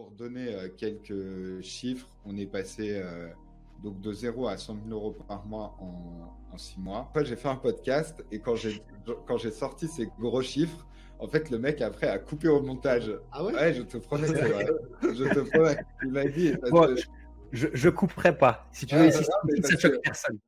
pour donner euh, quelques chiffres, on est passé euh, donc de 0 à 100 000 euros par mois en, en 6 mois. Après, j'ai fait un podcast et quand j'ai, quand j'ai sorti ces gros chiffres, en fait, le mec après a coupé au montage. Ah ouais? Ouais, je te promets, je te promets. Il m'a dit. parce Bon, que- Je, je couperai pas. Si tu Ah, veux, ici, non, mais ça choque que- personne.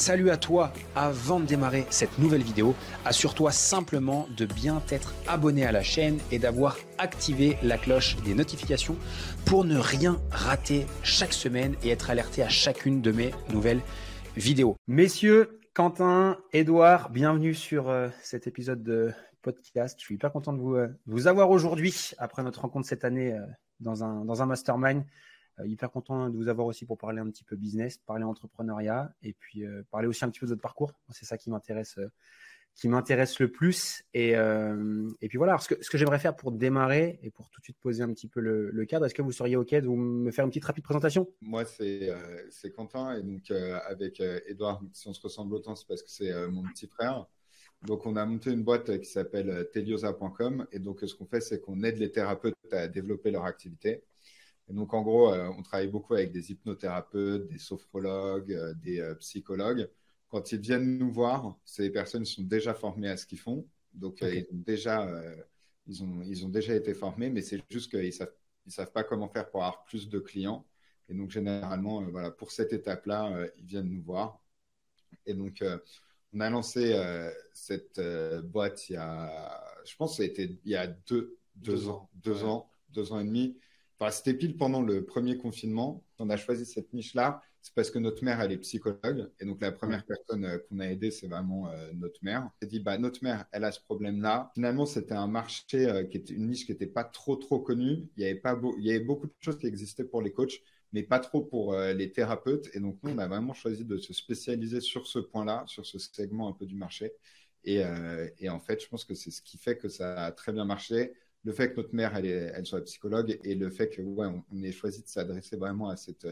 Salut à toi, avant de démarrer cette nouvelle vidéo, assure-toi simplement de bien t'être abonné à la chaîne et d'avoir activé la cloche des notifications pour ne rien rater chaque semaine et être alerté à chacune de mes nouvelles vidéos. Messieurs, Quentin, Edouard, bienvenue sur euh, cet épisode de podcast. Je suis hyper content de vous, euh, avoir aujourd'hui après notre rencontre cette année euh, dans un mastermind. Euh, hyper content de vous avoir aussi pour parler un petit peu business, parler entrepreneuriat et puis euh, parler aussi un petit peu de votre parcours. C'est ça qui m'intéresse, euh, qui m'intéresse le plus. Et, et puis voilà, ce que, ce que j'aimerais faire pour démarrer et pour tout de suite poser un petit peu le, cadre, est-ce que vous seriez OK de vous me faire une petite rapide présentation? Moi, c'est euh, Quentin et donc avec Edouard, si on se ressemble autant, c'est parce que c'est mon petit frère. Donc, on a monté une boîte qui s'appelle teliosa.com et donc ce qu'on fait, c'est qu'on aide les thérapeutes à développer leur activité. Et donc, en gros, euh, on travaille beaucoup avec des hypnothérapeutes, des sophrologues, euh, des euh, psychologues. Quand ils viennent nous voir, ces personnes sont déjà formées à ce qu'ils font. Donc, ils ont déjà, ils ont, ils ont déjà été formés, mais c'est juste qu'ils savent, ils savent pas comment faire pour avoir plus de clients. Et donc, généralement, euh, voilà, pour cette étape-là, euh, ils viennent nous voir. Et donc, euh, on a lancé cette boîte il y a, je pense, que ça a été il y a deux, deux, Deux ans, ans, deux ouais. ans, deux ans et demi. Enfin, c'était pile pendant le premier confinement. On a choisi cette niche-là. C'est parce que notre mère, elle est psychologue. Et donc, la première personne euh, qu'on a aidée, c'est vraiment euh, notre mère. On s'est dit, bah, notre mère, elle a ce problème-là. Finalement, c'était un marché euh, qui était une niche qui n'était pas trop, trop connue. Il y avait pas beau- il y avait beaucoup de choses qui existaient pour les coachs, mais pas trop pour euh, les thérapeutes. Et donc, nous, on a vraiment choisi de se spécialiser sur ce point-là, sur ce segment un peu du marché. Et, et en fait, je pense que c'est ce qui fait que ça a très bien marché. Le fait que notre mère, elle, est, elle soit psychologue et le fait que, ouais, on, on ait choisi de s'adresser vraiment à cette,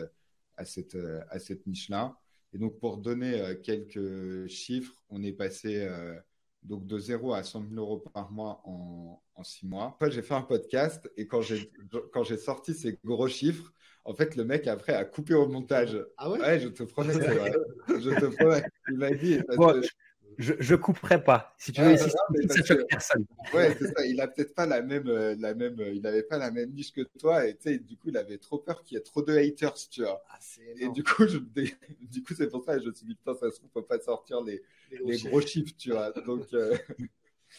à cette, à cette niche-là. Et donc, pour donner euh, quelques chiffres, on est passé euh, donc de 0 à 100 000 euros par mois en, en 6 mois. Après, j'ai fait un podcast et quand j'ai quand j'ai sorti ces gros chiffres, en fait, le mec après a coupé au montage. Ah ouais? Ouais, je te promets. Je te promets. Il m'a dit. parce Bon, que- je, je couperai pas. Si tu veux, ici, non, mais ça parce choque que- personne. Ouais, c'est ça. Il a peut-être pas la même, euh, la même, euh, il avait pas la même niche que toi et tu sais, du coup, il avait trop peur qu'il y ait trop de haters, tu vois. Ah, c'est Et du coup, je, du coup, c'est pour ça que je me suis dit, putain, ça se trouve, faut pas sortir les, Les gros les chiffres. gros chiffres, tu vois. Donc, euh,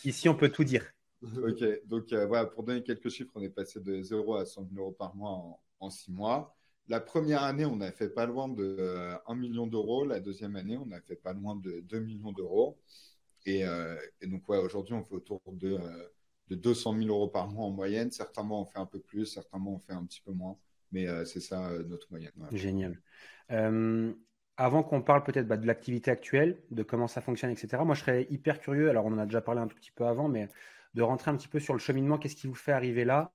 Ici, on peut tout dire. ok. Donc, euh, voilà, pour donner quelques chiffres, on est passé de 0 à 100 000 euros par mois en, en 6 mois. La première année, on a fait pas loin de euh, 1 million d'euros. La deuxième année, on a fait pas loin de 2 millions d'euros. Et, euh, et donc, ouais, aujourd'hui, on fait autour de, euh, de 200 000 euros par mois en moyenne. Certains mois, on fait un peu plus, certains mois, on fait un petit peu moins. Mais euh, c'est ça euh, notre moyenne. Génial. Euh, avant qu'on parle peut-être bah, de l'activité actuelle, de comment ça fonctionne, etc., moi je serais hyper curieux, alors on en a déjà parlé un tout petit peu avant, mais de rentrer un petit peu sur le cheminement. Qu'est-ce qui vous fait arriver là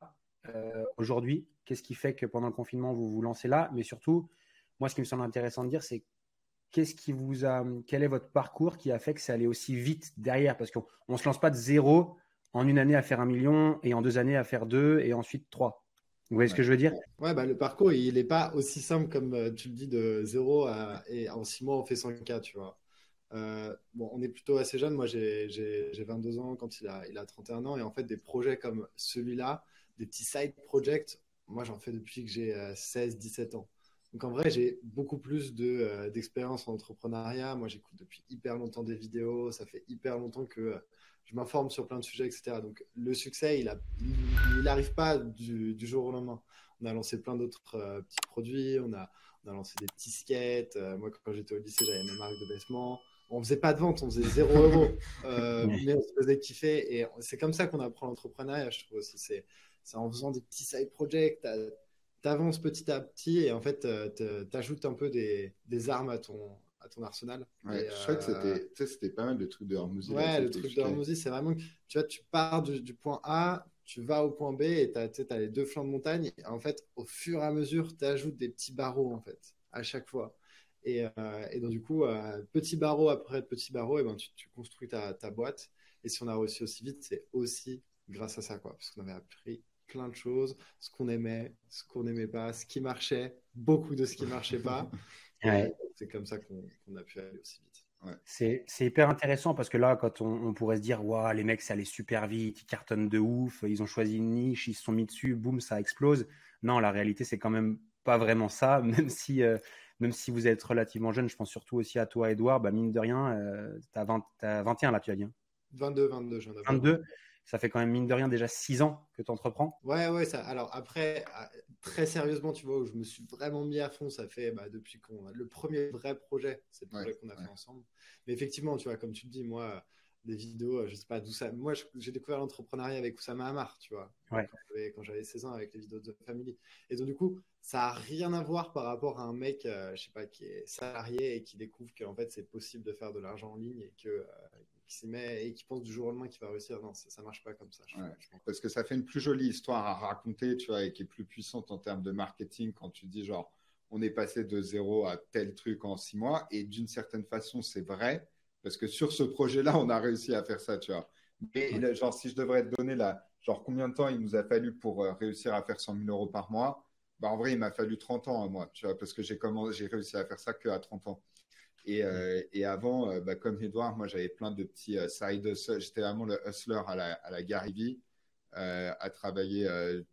euh, aujourd'hui? Qu'est-ce qui fait que pendant le confinement vous vous lancez là Mais surtout, moi ce qui me semble intéressant de dire, c'est qu'est-ce qui vous a, quel est votre parcours qui a fait que ça allait aussi vite derrière? Parce qu'on ne se lance pas de zéro en une année à faire un million et en deux années à faire deux et ensuite trois. Vous voyez ce que je veux dire? Ouais, bah, le parcours, il n'est pas aussi simple comme euh, tu le dis de 0 à, et en 6 mois, on fait 100K, tu vois. Euh, bon, on est plutôt assez jeune. Moi, j'ai 22 ans quand il a, il a 31 ans. Et en fait, des projets comme celui-là, des petits side projects, moi, j'en fais depuis que j'ai 16-17 ans. Donc, en vrai, j'ai beaucoup plus de, euh, d'expérience en entrepreneuriat. Moi, j'écoute depuis hyper longtemps des vidéos. Ça fait hyper longtemps que euh, je m'informe sur plein de sujets, etc. Donc, le succès, il n'arrive pas du, du jour au lendemain. On a lancé plein d'autres euh, petits produits. On a, on a lancé des petits skates. Euh, moi, quand j'étais au lycée, j'avais mes marques de vêtements. On faisait pas de vente, on faisait 0 euros. Euh, mais on se faisait kiffer. Et c'est comme ça qu'on apprend l'entrepreneuriat, je trouve aussi. C'est c'est en faisant des petits side projects. Tu avances petit à petit et en fait, tu ajoutes un peu des, des armes à ton, à ton arsenal. Ouais, Et, je crois que euh, c'était, c'était pas mal le truc de Hormuzzi. là, Ouais, le truc de. Hormozy, c'est vraiment que tu vois, tu pars du, du point A, tu vas au point B et tu as, les deux flancs de montagne. Et en fait, au fur et à mesure, tu ajoutes des petits barreaux en fait, à chaque fois. Et, donc, du coup, petit barreau après petit barreau, et ben, tu, construis ta, ta, boîte. Et si on a réussi aussi vite, c'est aussi grâce à ça, quoi. Parce qu'on avait appris plein de choses, ce qu'on aimait, ce qu'on n'aimait pas, ce qui marchait, beaucoup de ce qui ne marchait pas. C'est comme ça qu'on a pu aller aussi vite. C'est hyper intéressant parce que là, quand on, pourrait se dire, les mecs, ça allait super vite, ils cartonnent de ouf, ils ont choisi une niche, ils se sont mis dessus, boum, ça explose. Non, la réalité, c'est quand même pas vraiment ça, même si, euh, même si vous êtes relativement jeune, je pense surtout aussi à toi, Edouard, bah, mine de rien, euh, tu as, 21 là, tu as dit. 22, 22, j'en ai 22 ça fait quand même mine de rien déjà six ans que tu entreprends. Ouais, ouais, ça. Alors après, ah, très sérieusement, tu vois, où je me suis vraiment mis à fond, ça fait bah, depuis qu'on le premier vrai projet, c'est le projet qu'on a fait ensemble. Mais effectivement, tu vois, comme tu le dis, moi, des vidéos, euh, je sais pas d'où ça. Moi, j'ai découvert l'entrepreneuriat avec Oussama Hamar, tu vois, quand j'avais 16 ans avec les vidéos de Family. Et donc, du coup, ça a rien à voir par rapport à un mec, euh, je sais pas, qui est salarié et qui découvre qu'en fait, c'est possible de faire de l'argent en ligne et que euh, qui s'y met et qui pense du jour au lendemain qu'il va réussir. Non, ça, ne marche pas comme ça. parce que ça fait une plus jolie histoire à raconter, tu vois, et qui est plus puissante en termes de marketing quand tu dis genre, on est passé de zéro à tel truc en six mois. Et d'une certaine façon, c'est vrai, parce que sur ce projet-là, on a réussi à faire ça, tu vois. Mais genre, si je devrais te donner la, genre, combien de temps il nous a fallu pour euh, réussir à faire 100 000 euros par mois, bah, en vrai, il m'a fallu 30 ans à moi, tu vois, parce que j'ai j'ai réussi à faire ça que à 30 ans. Et, euh, et avant, euh, bah, comme Edouard, moi j'avais plein de petits euh, side hustles. J'étais vraiment le hustler à la, à la Gary à travailler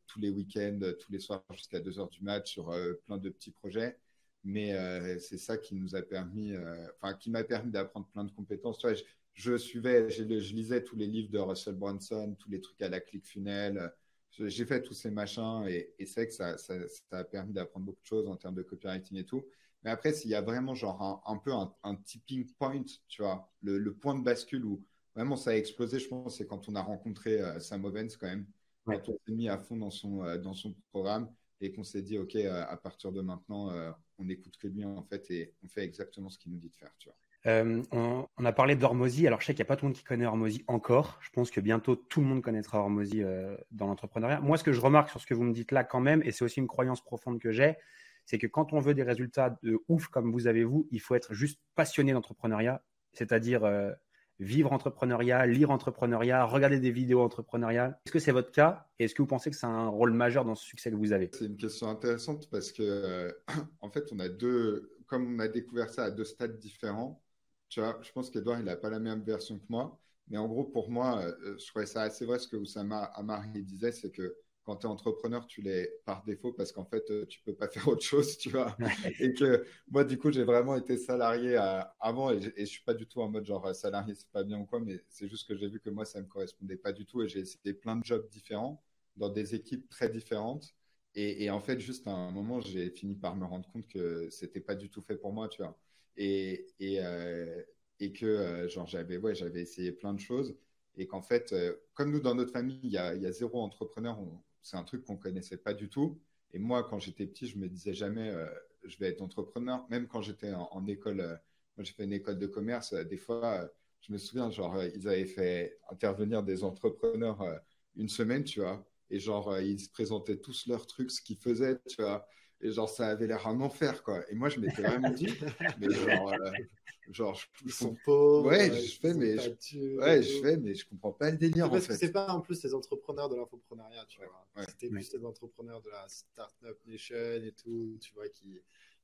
tous les week-ends, tous les soirs jusqu'à 2 heures du match sur plein de petits projets. Mais c'est ça qui nous a permis, enfin, qui m'a permis d'apprendre plein de compétences. Tu vois, je, suivais, je, lisais tous les livres de Russell Brunson, tous les trucs à la click funnel. J'ai fait tous ces machins et, et c'est que ça, ça, ça a permis d'apprendre beaucoup de choses en termes de copywriting et tout. Mais après, s'il y a vraiment genre un, peu un, tipping point, tu vois, le, point de bascule où vraiment ça a explosé, je pense, c'est quand on a rencontré euh, Sam Ovens quand même, quand on s'est mis à fond dans son, euh, dans son programme et qu'on s'est dit, OK, euh, à partir de maintenant, on n'écoute que lui en fait et on fait exactement ce qu'il nous dit de faire, tu vois. on, a parlé d'Hormozy. Alors, je sais qu'il n'y a pas tout le monde qui connaît Hormozy encore. Je pense que bientôt tout le monde connaîtra Hormozy dans l'entrepreneuriat. Moi, ce que je remarque sur ce que vous me dites là, quand même, et c'est aussi une croyance profonde que j'ai, c'est que quand on veut des résultats de ouf comme vous avez vous, il faut être juste passionné d'entrepreneuriat, c'est-à-dire euh, vivre entrepreneuriat, lire entrepreneuriat, regarder des vidéos entrepreneuriales. Est-ce que c'est votre cas et est-ce que vous pensez que c'est un rôle majeur dans ce succès que vous avez? C'est une question intéressante parce que euh, en fait, on a deux, comme on a découvert ça à deux stades différents. Tu vois, je pense qu'Edouard, il n'a pas la même version que moi. Mais en gros, pour moi, euh, je trouvais ça assez vrai ce que Oussama Amari disait, c'est que quand tu es entrepreneur, tu l'es par défaut parce qu'en fait, euh, tu peux pas faire autre chose, tu vois. et que moi, du coup, j'ai vraiment été salarié avant et, je je suis pas du tout en mode genre salarié, c'est pas bien ou quoi, mais c'est juste que j'ai vu que moi, ça me correspondait pas du tout et j'ai essayé plein de jobs différents dans des équipes très différentes. Et, en fait, juste à un moment, j'ai fini par me rendre compte que c'était pas du tout fait pour moi, tu vois. Et, et, euh, et que, euh, genre, j'avais ouais, j'avais essayé plein de choses et qu'en fait, comme nous, dans notre famille, il y a, y a zéro entrepreneur, on, c'est un truc qu'on connaissait pas du tout. Et moi, quand j'étais petit, je me disais jamais, euh, je vais être entrepreneur. Même quand j'étais en, école, euh, moi j'ai fait une école de commerce. Euh, des fois, je me souviens, genre, ils avaient fait intervenir des entrepreneurs une semaine, tu vois. Et genre, ils se présentaient tous leurs trucs, ce qu'ils faisaient, tu vois. Et genre, ça avait l'air un enfer, quoi. Et moi, je m'étais vraiment dit, mais genre, euh, genre ils sont pauvres. Ouais, je fais, mais je... ouais, je fais, mais je comprends pas le délire. Parce en fait. que c'est pas en plus les entrepreneurs de l'infoprenariat, tu vois. C'était plus les entrepreneurs de la startup nation et tout, tu vois, qui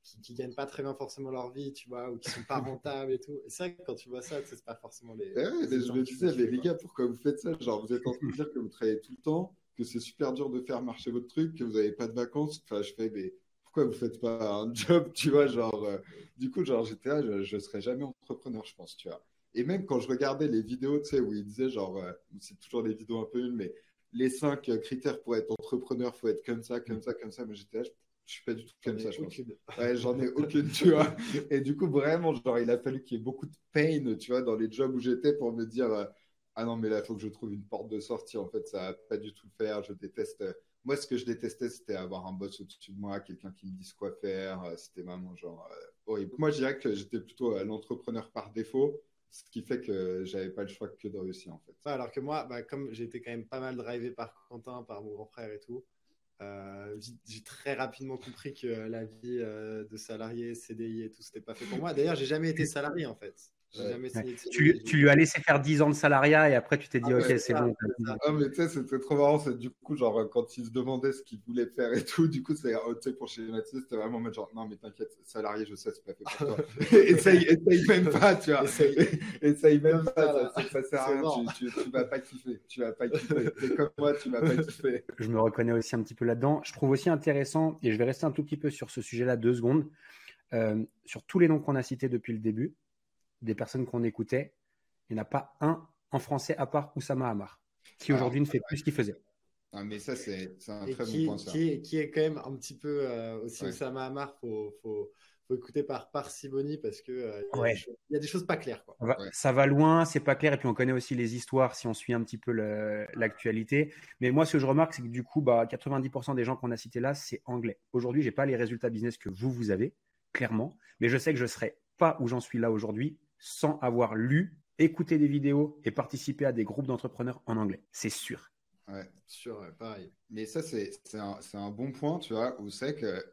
qui, qui, gagnent pas très bien forcément leur vie, tu vois, ou qui sont pas rentables et tout. Et c'est vrai que quand tu vois ça, c'est pas forcément les. Ouais, mais je me disais, mais les gars, pourquoi vous faites ça? Genre, vous êtes en train de dire que vous travaillez tout le temps, que c'est super dur de faire marcher votre truc, que vous avez pas de vacances. Enfin, je fais, mais vous faites pas un job, tu vois, genre, euh, du coup, genre, j'étais là, je, je serais jamais entrepreneur, je pense, tu vois. Et même quand je regardais les vidéos, tu sais, où il disait, genre, euh, c'est toujours des vidéos un peu une, mais les cinq critères pour être entrepreneur, faut être comme ça, comme ça, comme ça. Mais j'étais là, je, je suis pas du tout comme ça, je pense. Ouais, j'en ai aucune, tu vois. Et du coup, vraiment, genre, il a fallu qu'il y ait beaucoup de pain, tu vois, dans les jobs où j'étais pour me dire, euh, ah non, mais là, il faut que je trouve une porte de sortie. En fait, ça va pas du tout le faire. Je déteste moi, ce que je détestais, c'était avoir un boss au-dessus de moi, quelqu'un qui me dise quoi faire. Euh, c'était vraiment genre euh, horrible. Moi, je dirais que j'étais plutôt euh, l'entrepreneur par défaut, ce qui fait que j'avais pas le choix que de réussir en fait. alors que moi, bah, comme été quand même pas mal drivé par Quentin, par mon grand frère et tout, j'ai très rapidement compris que la vie de salarié, CDI et tout, c'était pas fait pour moi. D'ailleurs, j'ai jamais été salarié en fait. Tu, tu, lui as laissé faire 10 ans de salariat et après tu t'es dit, ah ok, c'est bon. Ah, mais tu sais, c'était trop marrant. Du coup, genre, quand il se demandait ce qu'il voulait faire et tout, du coup, c'est, oh, tu sais, pour chez Mathieu, c'était vraiment mettre genre, non, mais t'inquiète, salarié, je sais, c'est pas fait pour toi. essaye, essaye même pas, tu vois. essaye, même pas, ça, ça, sert à rien. Tu, tu, vas pas kiffer. Tu vas pas kiffer. T'es comme moi, tu vas pas kiffer. Je me reconnais aussi un petit peu là-dedans. Je trouve aussi intéressant, et je vais rester un tout petit peu sur ce sujet-là deux secondes, euh, sur tous les noms qu'on a cités depuis le début des personnes qu'on écoutait, il n'y en a pas un en français à part Oussama Hamar, qui aujourd'hui ne fait plus ce qu'il faisait. Ah, mais ça, c'est un très bon point. Ça. Qui, qui, est quand même un petit peu euh, aussi Oussama Hamar, il faut, faut, faut, écouter par parcimonie parce qu'il euh, il y, a des choses pas claires. Quoi. Ça va loin, c'est pas clair, et puis on connaît aussi les histoires si on suit un petit peu l'actualité. Mais moi, ce que je remarque, c'est que du coup, bah, 90% des gens qu'on a cités là, c'est anglais. Aujourd'hui, j'ai pas les résultats business que vous, vous avez, clairement, mais je sais que je serai pas où j'en suis là aujourd'hui sans avoir lu, écouté des vidéos et participé à des groupes d'entrepreneurs en anglais. C'est sûr. Ouais, sûr, pareil. Mais ça, c'est un, un, bon point, tu vois, où c'est que,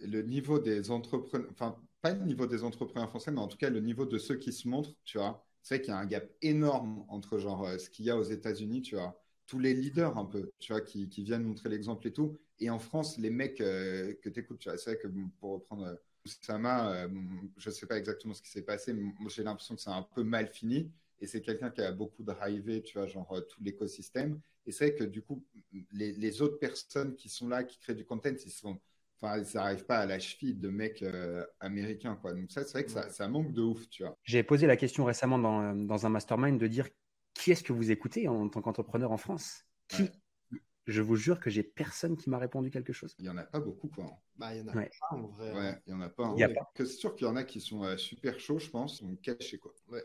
le niveau des entrepreneurs, enfin, pas le niveau des entrepreneurs français, mais en tout cas le niveau de ceux qui se montrent, tu vois, c'est qu'il y a un gap énorme entre genre euh, ce qu'il y a aux États-Unis, tu vois, tous les leaders un peu, tu vois, qui, qui viennent montrer l'exemple et tout, et en France, les mecs euh, que tu écoutes, tu vois, c'est vrai que pour reprendre euh, Oussama, euh, je ne sais pas exactement ce qui s'est passé, mais j'ai l'impression que c'est un peu mal fini. Et c'est quelqu'un qui a beaucoup drivé, tu vois, genre euh, tout l'écosystème. Et c'est vrai que du coup, les, autres personnes qui sont là, qui créent du content, ils sont, enfin, ils n'arrivent pas à la cheville de mecs euh, américains, quoi. Donc ça, c'est vrai que ça, ça, manque de ouf, tu vois. J'ai posé la question récemment dans, dans, un mastermind de dire qui est-ce que vous écoutez en, tant qu'entrepreneur en France? Qui? Je vous jure que j'ai personne qui m'a répondu quelque chose. Il n'y en a pas beaucoup, quoi. Bah, il y en a pas en vrai. Ouais, il y en a pas. C'est sûr qu'il y en a qui sont euh, super chauds, je pense, sont cachés, quoi. Ouais.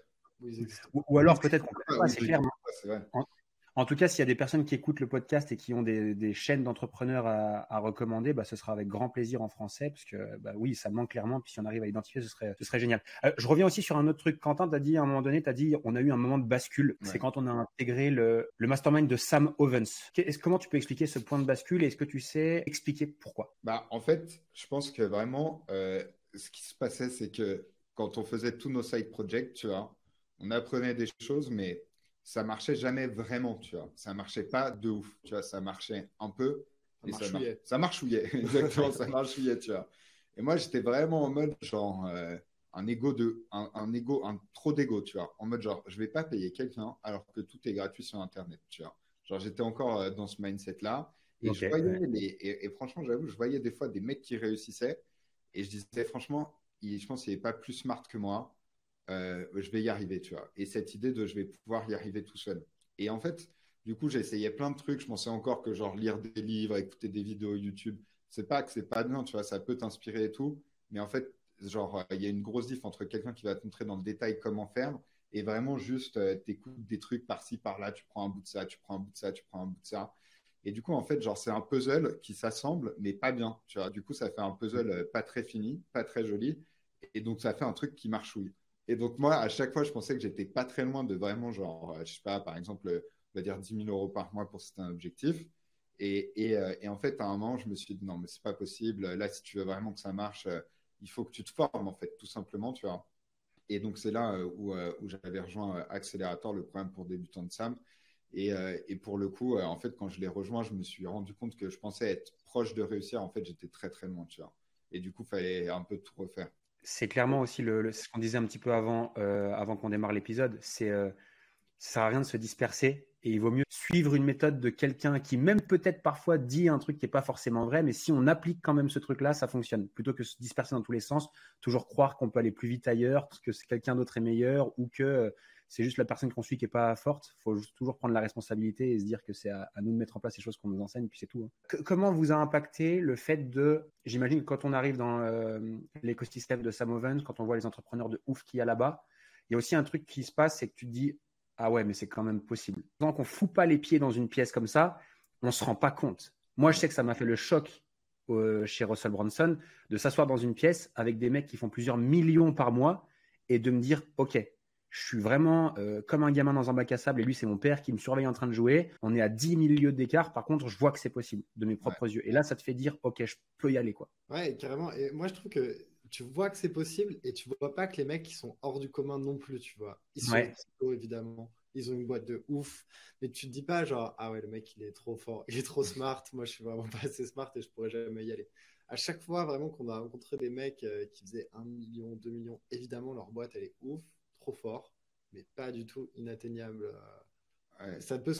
Ou, alors peut-être qu'on peut pas, c'est clair. En tout cas, s'il y a des personnes qui écoutent le podcast et qui ont des, chaînes d'entrepreneurs à, recommander, bah, ce sera avec grand plaisir en français, parce que bah, oui, ça manque clairement. Puis si on arrive à identifier, ce serait, ce serait génial. Euh, je reviens aussi sur un autre truc. Quentin, tu as dit à un moment donné, tu as dit on a eu un moment de bascule. C'est quand on a intégré le, le mastermind de Sam Ovens. comment tu peux expliquer ce point de bascule et est-ce que tu sais expliquer pourquoi? Bah, En fait, je pense que vraiment, euh, ce qui se passait, c'est que quand on faisait tous nos side projects, tu vois, on apprenait des choses, mais ça marchait jamais vraiment, tu vois. Ça marchait pas de ouf, tu vois. Ça marchait un peu. Ça marchouillait. Ça, marchouillait, exactement, ça marchouillait, tu vois. Et moi, j'étais vraiment en mode genre euh, un ego de, un, un ego, un trop d'ego, tu vois. En mode genre, je vais pas payer quelqu'un alors que tout est gratuit sur Internet, tu vois. Genre, j'étais encore euh, dans ce mindset-là. Et, je voyais et, franchement, j'avoue, je voyais des fois des mecs qui réussissaient. Et je disais, franchement, je pense qu'il n'est pas plus smart que moi. Euh, je vais y arriver, tu vois. Et cette idée de je vais pouvoir y arriver tout seul. Et en fait, du coup, essayé plein de trucs. Je pensais encore que genre lire des livres, écouter des vidéos YouTube, c'est pas que c'est pas bien, tu vois, ça peut t'inspirer et tout. Mais en fait, genre, il y a une grosse diff entre quelqu'un qui va te montrer dans le détail comment faire et vraiment juste euh, t'écoutes des trucs par-ci, par-là, tu prends un bout de ça, tu prends un bout de ça, tu prends un bout de ça. Et du coup, en fait, genre, c'est un puzzle qui s'assemble, mais pas bien, tu vois. Du coup, ça fait un puzzle euh, pas très fini, pas très joli. Et donc, ça fait un truc qui marchouille. Et donc, moi, à chaque fois, je pensais que j'étais pas très loin de vraiment, genre, euh, je sais pas, par exemple, on va dire 10 000 euros par mois pour un objectif. Et, et, euh, et, en fait, à un moment, je me suis dit, non, mais c'est pas possible. Là, si tu veux vraiment que ça marche, euh, il faut que tu te formes, en fait, tout simplement, tu vois. Et donc, c'est là où, où j'avais rejoint Accélérateur, le programme pour débutants de SAM. Et, et pour le coup, en fait, quand je l'ai rejoint, je me suis rendu compte que je pensais être proche de réussir. En fait, j'étais très, très loin, tu vois. Et du coup, il fallait un peu tout refaire c'est clairement aussi le, ce qu'on disait un petit peu avant, euh, avant qu'on démarre l'épisode. C'est euh, ça sert à rien de se disperser et il vaut mieux suivre une méthode de quelqu'un qui même peut-être parfois dit un truc qui n'est pas forcément vrai, mais si on applique quand même ce truc-là, ça fonctionne. Plutôt que se disperser dans tous les sens, toujours croire qu'on peut aller plus vite ailleurs, que quelqu'un d'autre est meilleur ou que c'est juste la personne qu'on suit qui est pas forte. Il faut toujours prendre la responsabilité et se dire que c'est à, nous de mettre en place les choses qu'on nous enseigne, puis c'est tout. Hein. comment vous a impacté le fait de, j'imagine que quand on arrive dans euh, l'écosystème de Samovens, quand on voit les entrepreneurs de ouf qu'il y a là-bas, il y a aussi un truc qui se passe, c'est que tu te dis, ah ouais, mais c'est quand même possible. Tant qu'on fout pas les pieds dans une pièce comme ça, on se rend pas compte. Moi, je sais que ça m'a fait le choc chez Russell Brunson de s'asseoir dans une pièce avec des mecs qui font plusieurs millions par mois et de me dire, OK, Je suis vraiment euh, comme un gamin dans un bac à sable et lui, c'est mon père qui me surveille en train de jouer. On est à 10 000 lieues d'écart. Par contre, je vois que c'est possible de mes propres yeux. Et là, ça te fait dire, OK, je peux y aller. quoi. Ouais, carrément. Et moi, je trouve que tu vois que c'est possible et tu vois pas que les mecs qui sont hors du commun non plus, tu vois. Ils sont évidemment. Ils ont une boîte de ouf. Mais tu te dis pas, genre, ah ouais, le mec, il est trop fort, il est trop smart. Moi, je suis vraiment pas assez smart et je pourrais jamais y aller. À chaque fois, vraiment, qu'on a rencontré des mecs euh, qui faisaient 1 million, 2 millions, évidemment, leur boîte, elle est ouf, trop fort mais pas du tout inatteignable. Euh. Ça peut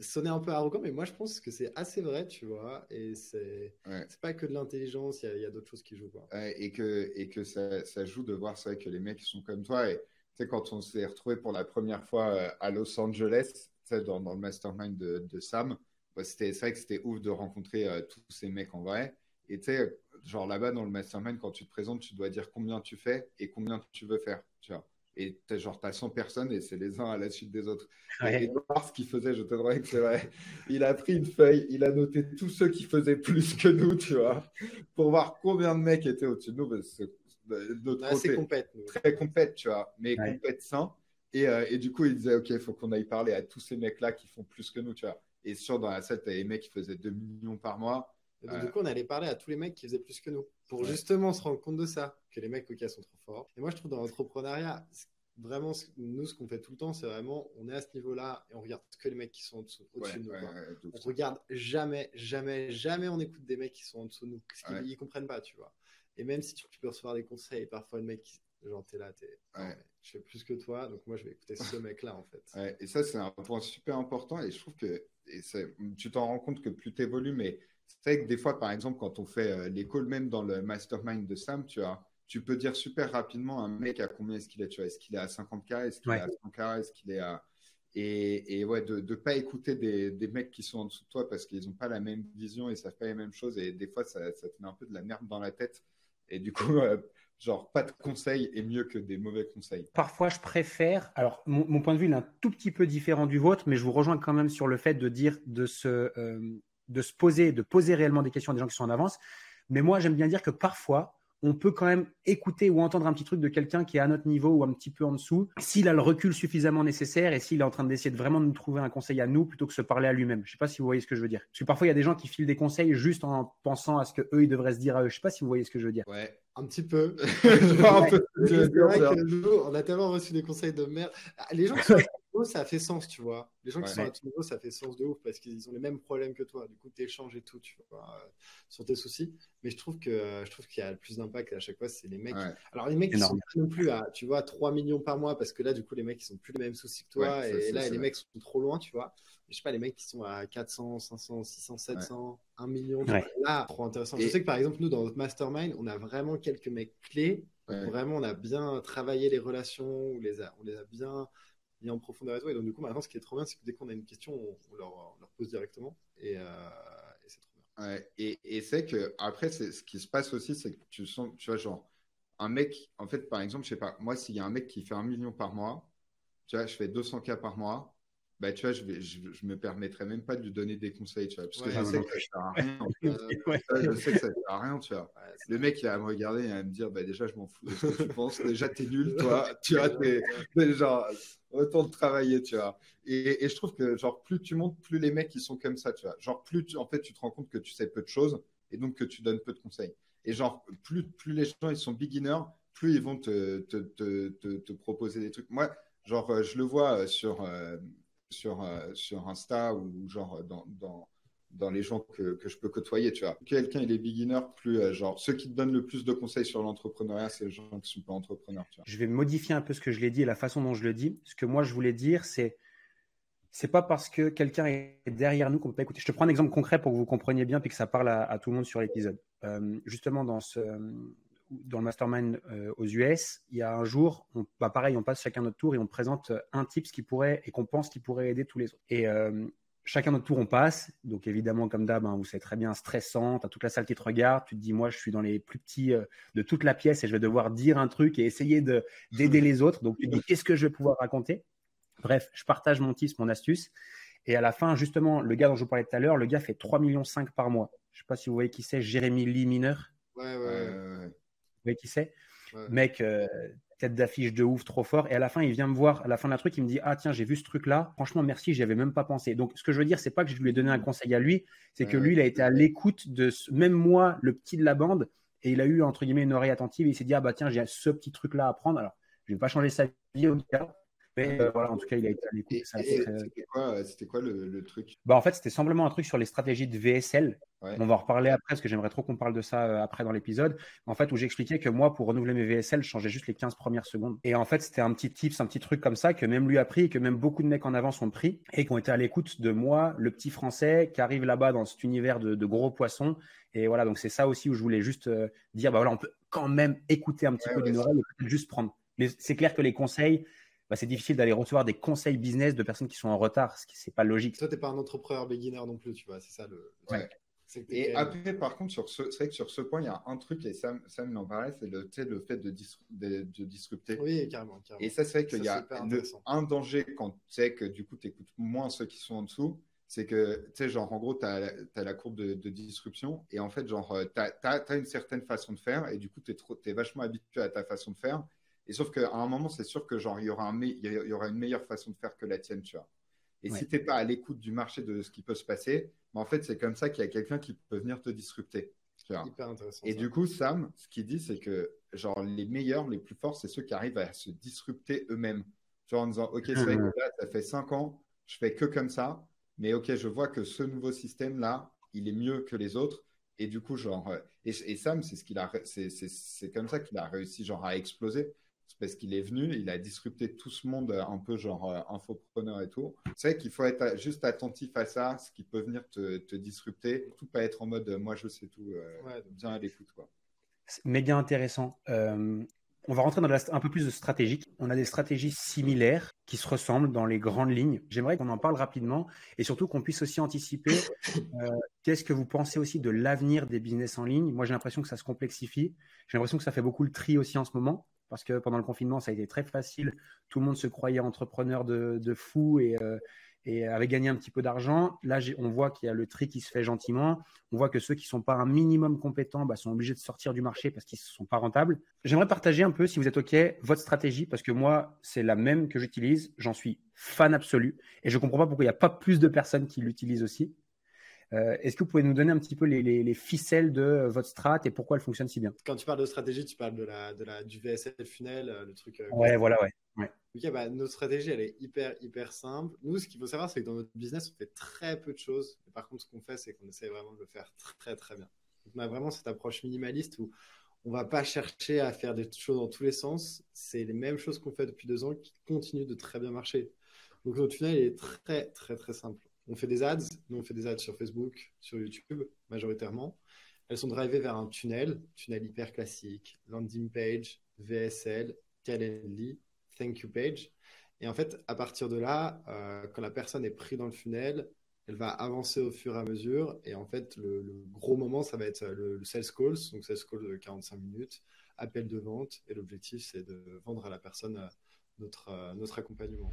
sonner un peu arrogant, mais moi je pense que c'est assez vrai, tu vois. Et c'est pas que de l'intelligence, il y a, d'autres choses qui jouent. Quoi. et que, et que ça, ça joue de voir, c'est vrai que les mecs sont comme toi. Et tu sais, quand on s'est retrouvé pour la première fois euh, à Los Angeles, dans, dans le mastermind de, de Sam, bah, c'est vrai que c'était ouf de rencontrer euh, tous ces mecs en vrai. Et tu sais, genre là-bas dans le mastermind, quand tu te présentes, tu dois dire combien tu fais et combien tu veux faire, tu vois et as, genre t'as 100 personnes et c'est les uns à la suite des autres. Et voir ce qu'il faisait, je te dirais que c'est vrai. Il a pris une feuille, il a noté tous ceux qui faisaient plus que nous, tu vois, pour voir combien de mecs étaient au-dessus de nous. C'est assez compète, très compète, tu vois, mais ouais. compète sain. Et, euh, et, du coup, il disait, OK, il faut qu'on aille parler à tous ces mecs-là qui font plus que nous, tu vois. Et sûr, dans la salle, t'as des mecs qui faisaient 2 millions par mois. donc, du coup, on allait parler à tous les mecs qui faisaient plus que nous pour justement se rendre compte de ça, que les mecs OK sont trop forts. Et moi, je trouve dans l'entrepreneuriat, vraiment, nous, ce qu'on fait tout le temps, c'est vraiment, on est à ce niveau-là et on regarde que les mecs qui sont au-dessus de nous. on regarde jamais, jamais, jamais on écoute des mecs qui sont en dessous de nous, parce qu'ils comprennent pas, tu vois. Et même si tu, peux recevoir des conseils, parfois le mec, genre, t'es là, t'es, je fais plus que toi, donc moi, je vais écouter ce mec-là, en fait. et ça, c'est un point super important et je trouve que et tu t'en rends compte que plus tu évolues, mais c'est vrai que des fois, par exemple, quand on fait euh, les calls même dans le mastermind de Sam, tu vois, tu peux dire super rapidement un mec à combien est-ce qu'il est, tu vois, est-ce qu'il est à 50K, est-ce qu'il est à 100K, est-ce qu'il est à... Et, et ouais, de ne pas écouter des, des, mecs qui sont en dessous de toi parce qu'ils n'ont pas la même vision ne savent pas les mêmes choses. Et des fois, ça, ça, te met un peu de la merde dans la tête. Et du coup, euh, genre, pas de conseils est mieux que des mauvais conseils. Parfois, je préfère. Alors, mon, point de vue il est un tout petit peu différent du vôtre, mais je vous rejoins quand même sur le fait de dire, de se, euh, de se poser, de poser réellement des questions à des gens qui sont en avance. Mais moi, j'aime bien dire que parfois, on peut quand même écouter ou entendre un petit truc de quelqu'un qui est à notre niveau ou un petit peu en dessous, s'il a le recul suffisamment nécessaire et s'il est en train d'essayer de vraiment nous trouver un conseil à nous plutôt que se parler à lui-même. Je sais pas si vous voyez ce que je veux dire. Parce que parfois il y a des gens qui filent des conseils juste en pensant à ce que eux ils devraient se dire à eux. Je sais pas si vous voyez ce que je veux dire. Ouais. Un petit peu. on a tellement reçu des conseils de merde. Les gens qui sont ça a fait sens, tu vois. Les gens qui sont à ton niveau, ça fait sens de ouf parce qu'ils ont les mêmes problèmes que toi. Du coup, tu échanges et tout, tu vois, euh, sur tes soucis. Mais je trouve que je trouve qu'il y a le plus d'impact à chaque fois, c'est les mecs. Alors, les mecs qui sont non plus à, tu vois, 3 millions par mois parce que là, du coup, les mecs, ils ont plus les mêmes soucis que toi. et là, les mecs sont trop loin, tu vois. je sais pas, les mecs qui sont à 400, 500, 600, 700, 1 million. Là, trop intéressant. Je sais que par exemple, nous, dans notre mastermind, on a vraiment quelques mecs clés. Vraiment, on a bien travaillé les relations, on les a, on les a bien en profondeur et. Et donc, du coup, maintenant, ce qui est trop bien, c'est que dès qu'on a une question, on, leur, pose directement. Et, euh, c'est trop bien. et, et c'est que, après, ce qui se passe aussi, c'est que tu sens, tu vois, genre, un mec, en fait, par exemple, je sais pas, moi, s'il y a un mec qui fait un million par mois, tu vois, je fais 200 k par mois, bah, tu vois, je, vais, je, me permettrais même pas de lui donner des conseils, tu vois, parce que je, sais que ça à rien, je sais que ça sert à rien. tu vois. le mec, il va me regarder et va me dire, bah, déjà, je m'en fous de ce que tu penses. Déjà, t'es nul, toi. tu vois, t'es, genre, autant de travailler, tu vois. Et, et, je trouve que, genre, plus tu montes, plus les mecs, ils sont comme ça, tu vois. Genre, plus, tu, en fait, tu te rends compte que tu sais peu de choses et donc que tu donnes peu de conseils. Et genre, plus, plus les gens, ils sont beginners, plus ils vont te, te, te, te, proposer des trucs. Moi, genre, je le vois sur, euh, sur, euh, sur Insta ou genre dans, dans, dans les gens que, que, je peux côtoyer, tu vois. Quelqu'un, il est beginner, plus euh, genre, ceux qui te donnent le plus de conseils sur l'entrepreneuriat, c'est les gens qui sont pas entrepreneurs. Je vais modifier un peu ce que je l'ai dit et la façon dont je le dis. Ce que moi, je voulais dire, c'est c'est pas parce que quelqu'un est derrière nous qu'on peut pas écouter. Je te prends un exemple concret pour que vous compreniez bien puis que ça parle à, tout le monde sur l'épisode. Euh, justement, dans ce, dans le mastermind euh, aux US, il y a un jour, on, bah pareil, on passe chacun notre tour et on présente un tips qui pourrait et qu'on pense qui pourrait aider tous les autres. Et euh, chacun notre tour, on passe. Donc évidemment, comme d'hab, hein, vous savez très bien, stressant. T'as toute la salle qui te regarde. Tu te dis, moi, je suis dans les plus petits euh, de toute la pièce et je vais devoir dire un truc et essayer de d'aider les autres. Donc tu te dis, qu'est-ce que je vais pouvoir raconter? Bref, je partage mon tips, mon astuce. Et à la fin, justement, le gars dont je vous parlais tout à l'heure, le gars fait 3,5 millions par mois. Je sais pas si vous voyez qui c'est, Jérémy Lee Mineur. Ouais, ouais. Vous voyez qui c'est Mec, euh, tête d'affiche de ouf, trop fort. Et à la fin, il vient me voir, à la fin d'un truc, il me dit Ah, tiens, j'ai vu ce truc-là. Franchement, merci, j'y avais même pas pensé. Donc, ce que je veux dire, c'est pas que je lui ai donné un conseil à lui, c'est que lui, il a été à l'écoute de même moi, le petit de la bande, et il a eu, entre guillemets, une oreille attentive. Et il s'est dit Ah, bah tiens, j'ai ce petit truc-là à prendre. Alors, je vais pas changer sa vie au cas. Mais euh, voilà, en tout cas, il a été à l'écoute. C'était quoi, quoi le, le, truc? Bah, En fait, c'était simplement un truc sur les stratégies de VSL. On va en reparler après, parce que j'aimerais trop qu'on parle de ça euh, après dans l'épisode. En fait, où j'expliquais que moi, pour renouveler mes VSL, je changeais juste les 15 premières secondes. Et en fait, c'était un petit tips, un petit truc comme ça que même lui a pris et que même beaucoup de mecs en avance ont pris et qui ont été à l'écoute de moi, le petit français qui arrive là-bas dans cet univers de, de gros poissons. Et voilà, donc c'est ça aussi où je voulais juste euh, dire, bah voilà, on peut quand même écouter un petit peu d'une oreille et juste prendre. Mais c'est clair que les conseils, bah, c'est difficile d'aller recevoir des conseils business de personnes qui sont en retard, ce qui c'est pas logique. Toi, t'es pas un entrepreneur beginner non plus, tu vois, c'est ça le. Ouais. Et après, par contre, sur ce, c'est vrai que sur ce point, il y a un truc, et Sam, Sam en parlait, c'est le, le fait de, de, disrupter. Oui, carrément, carrément. Et ça, c'est vrai qu'il y a un danger quand tu sais que du coup, tu écoutes moins ceux qui sont en dessous. C'est que, tu sais, genre, en gros, tu as, la courbe de, disruption, et en fait, genre, tu as, as, une certaine façon de faire, et du coup, tu es, es, vachement habitué à ta façon de faire. Et sauf qu'à un moment, c'est sûr que genre, il y, aura un il y aura une meilleure façon de faire que la tienne, tu vois. Et si tu n'es pas à l'écoute du marché de ce qui peut se passer, bah, en fait, c'est comme ça qu'il y a quelqu'un qui peut venir te disrupter. Hyper intéressant. Et du coup, Sam, ce qu'il dit, c'est que genre, les meilleurs, les plus forts, c'est ceux qui arrivent à se disrupter eux-mêmes. Genre en disant, OK, c'est vrai que là, ça fait cinq ans, je fais que comme ça, mais OK, je vois que ce nouveau système-là, il est mieux que les autres. Et du coup, genre, euh, et, Sam, c'est ce qu'il a, c'est comme ça qu'il a réussi, genre, à exploser parce qu'il est venu, il a disrupté tout ce monde un peu genre euh, infopreneur et tout. C'est vrai qu'il faut être juste attentif à ça, ce qui peut venir te, te disrupter, tout pas être en mode euh, moi je sais tout, euh, bien à l'écoute quoi. Méga intéressant. on va rentrer dans un peu plus de stratégique. On a des stratégies similaires qui se ressemblent dans les grandes lignes. J'aimerais qu'on en parle rapidement et surtout qu'on puisse aussi anticiper qu'est-ce que vous pensez aussi de l'avenir des business en ligne. Moi, j'ai l'impression que ça se complexifie. J'ai l'impression que ça fait beaucoup le tri aussi en ce moment parce que pendant le confinement, ça a été très facile. Tout le monde se croyait entrepreneur de, fou et, euh, et, avait gagné un petit peu d'argent. Là, on voit qu'il y a le tri qui se fait gentiment. On voit que ceux qui ne sont pas un minimum compétents bah, sont obligés de sortir du marché parce qu'ils ne sont pas rentables. J'aimerais partager un peu, si vous êtes OK, votre stratégie parce que moi, c'est la même que j'utilise. J'en suis fan absolu et je ne comprends pas pourquoi il n'y a pas plus de personnes qui l'utilisent aussi. Euh, est-ce que vous pouvez nous donner un petit peu les, ficelles de votre strat et pourquoi elle fonctionne si bien? Quand tu parles de stratégie, tu parles de la, de la, du VSL funnel, euh, le truc. Euh, ouais, voilà, ouais. Ok, bah, notre stratégie, elle est hyper, hyper simple. Nous, ce qu'il faut savoir, c'est que dans notre business, on fait très peu de choses. Par contre, ce qu'on fait, c'est qu'on essaie vraiment de le faire très, très bien. Donc, on a vraiment cette approche minimaliste où on va pas chercher à faire des choses dans tous les sens. C'est les mêmes choses qu'on fait depuis deux ans qui continuent de très bien marcher. Donc, notre funnel est très, très, très simple on fait des ads. Nous, on fait des ads sur Facebook, sur YouTube, majoritairement. Elles sont drivées vers un tunnel, tunnel hyper classique, landing page, VSL, Calendly, thank you page. Et en fait, à partir de là, euh, quand la personne est prise dans le funnel, elle va avancer au fur et à mesure. Et en fait, le, gros moment, ça va être le, le, sales calls, donc sales call de 45 minutes, appel de vente. Et l'objectif, c'est de vendre à la personne euh, notre, euh, notre accompagnement.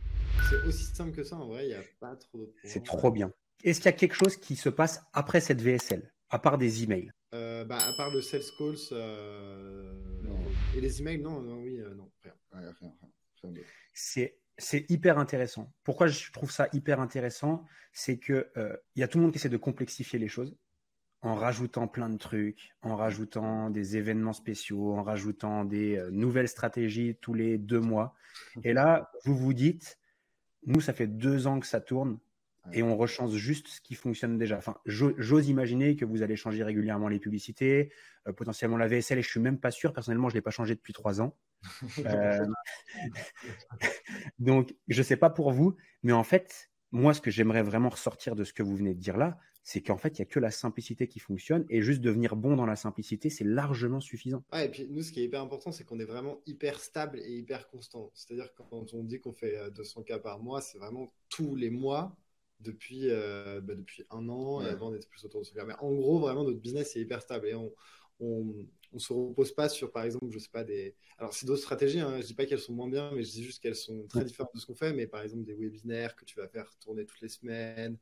C'est aussi simple que ça, en vrai, il n'y a pas trop d'autres C'est trop bien. Est-ce qu'il y a quelque chose qui se passe après cette VSL, à part des emails? Euh, bah, À part le sales calls euh, et les emails, non, non oui, non, rien. c'est c'est hyper intéressant. Pourquoi je trouve ça hyper intéressant? C'est que il y a tout le monde qui essaie de complexifier les choses en rajoutant plein de trucs, en rajoutant des événements spéciaux, en rajoutant des euh, nouvelles stratégies tous les deux mois. Et là, vous vous dites, nous, ça fait deux ans que ça tourne et on rechange juste ce qui fonctionne déjà. Enfin, j'ose imaginer que vous allez changer régulièrement les publicités, euh, potentiellement la VSL, et je suis même pas sûr. Personnellement, je l'ai pas changé depuis trois ans. Euh, donc, je sais pas pour vous, mais en fait, moi, ce que j'aimerais vraiment ressortir de ce que vous venez de dire là, c'est qu'en fait, il n'y a que la simplicité qui fonctionne et juste devenir bon dans la simplicité, c'est largement suffisant. Ouais, et puis nous, ce qui est hyper important, c'est qu'on est vraiment hyper stable et hyper constant. C'est-à-dire quand on dit qu'on fait 200 euh, cas par mois, c'est vraiment tous les mois depuis, euh, bah, depuis un an et avant d'être plus autour de ce cas. Mais en gros, vraiment, notre business est hyper stable et on, on, on se repose pas sur, par exemple, je sais pas, des. Alors, c'est d'autres stratégies, hein. je dis pas qu'elles sont moins bien, mais je dis juste qu'elles sont très différentes de ce qu'on fait. Mais par exemple, des webinaires que tu vas faire tourner toutes les semaines,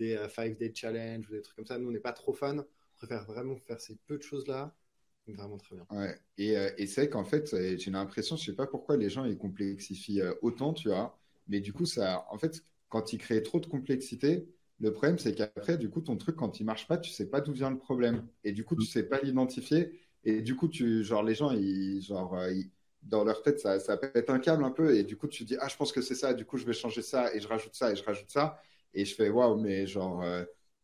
des 5 euh, day challenge ou des trucs comme ça. Nous, on n'est pas trop fans. On préfère vraiment faire ces peu de choses-là. vraiment très bien. Ouais. Et, euh, et c'est qu'en fait, j'ai l'impression, je sais pas pourquoi les gens ils complexifient euh, autant, tu vois. Mais du coup, ça, en fait, quand ils créent trop de complexité, le problème c'est qu'après, du coup, ton truc quand il marche pas, tu sais pas d'où vient le problème. Et du coup, tu sais pas l'identifier. Et du coup, tu, genre, les gens, ils, genre, dans leur tête, ça, ça pète un câble un peu. Et du coup, tu dis, ah, je pense que c'est ça. Du coup, je vais changer ça et je rajoute ça et je rajoute ça. Et je fais, waouh, mais genre,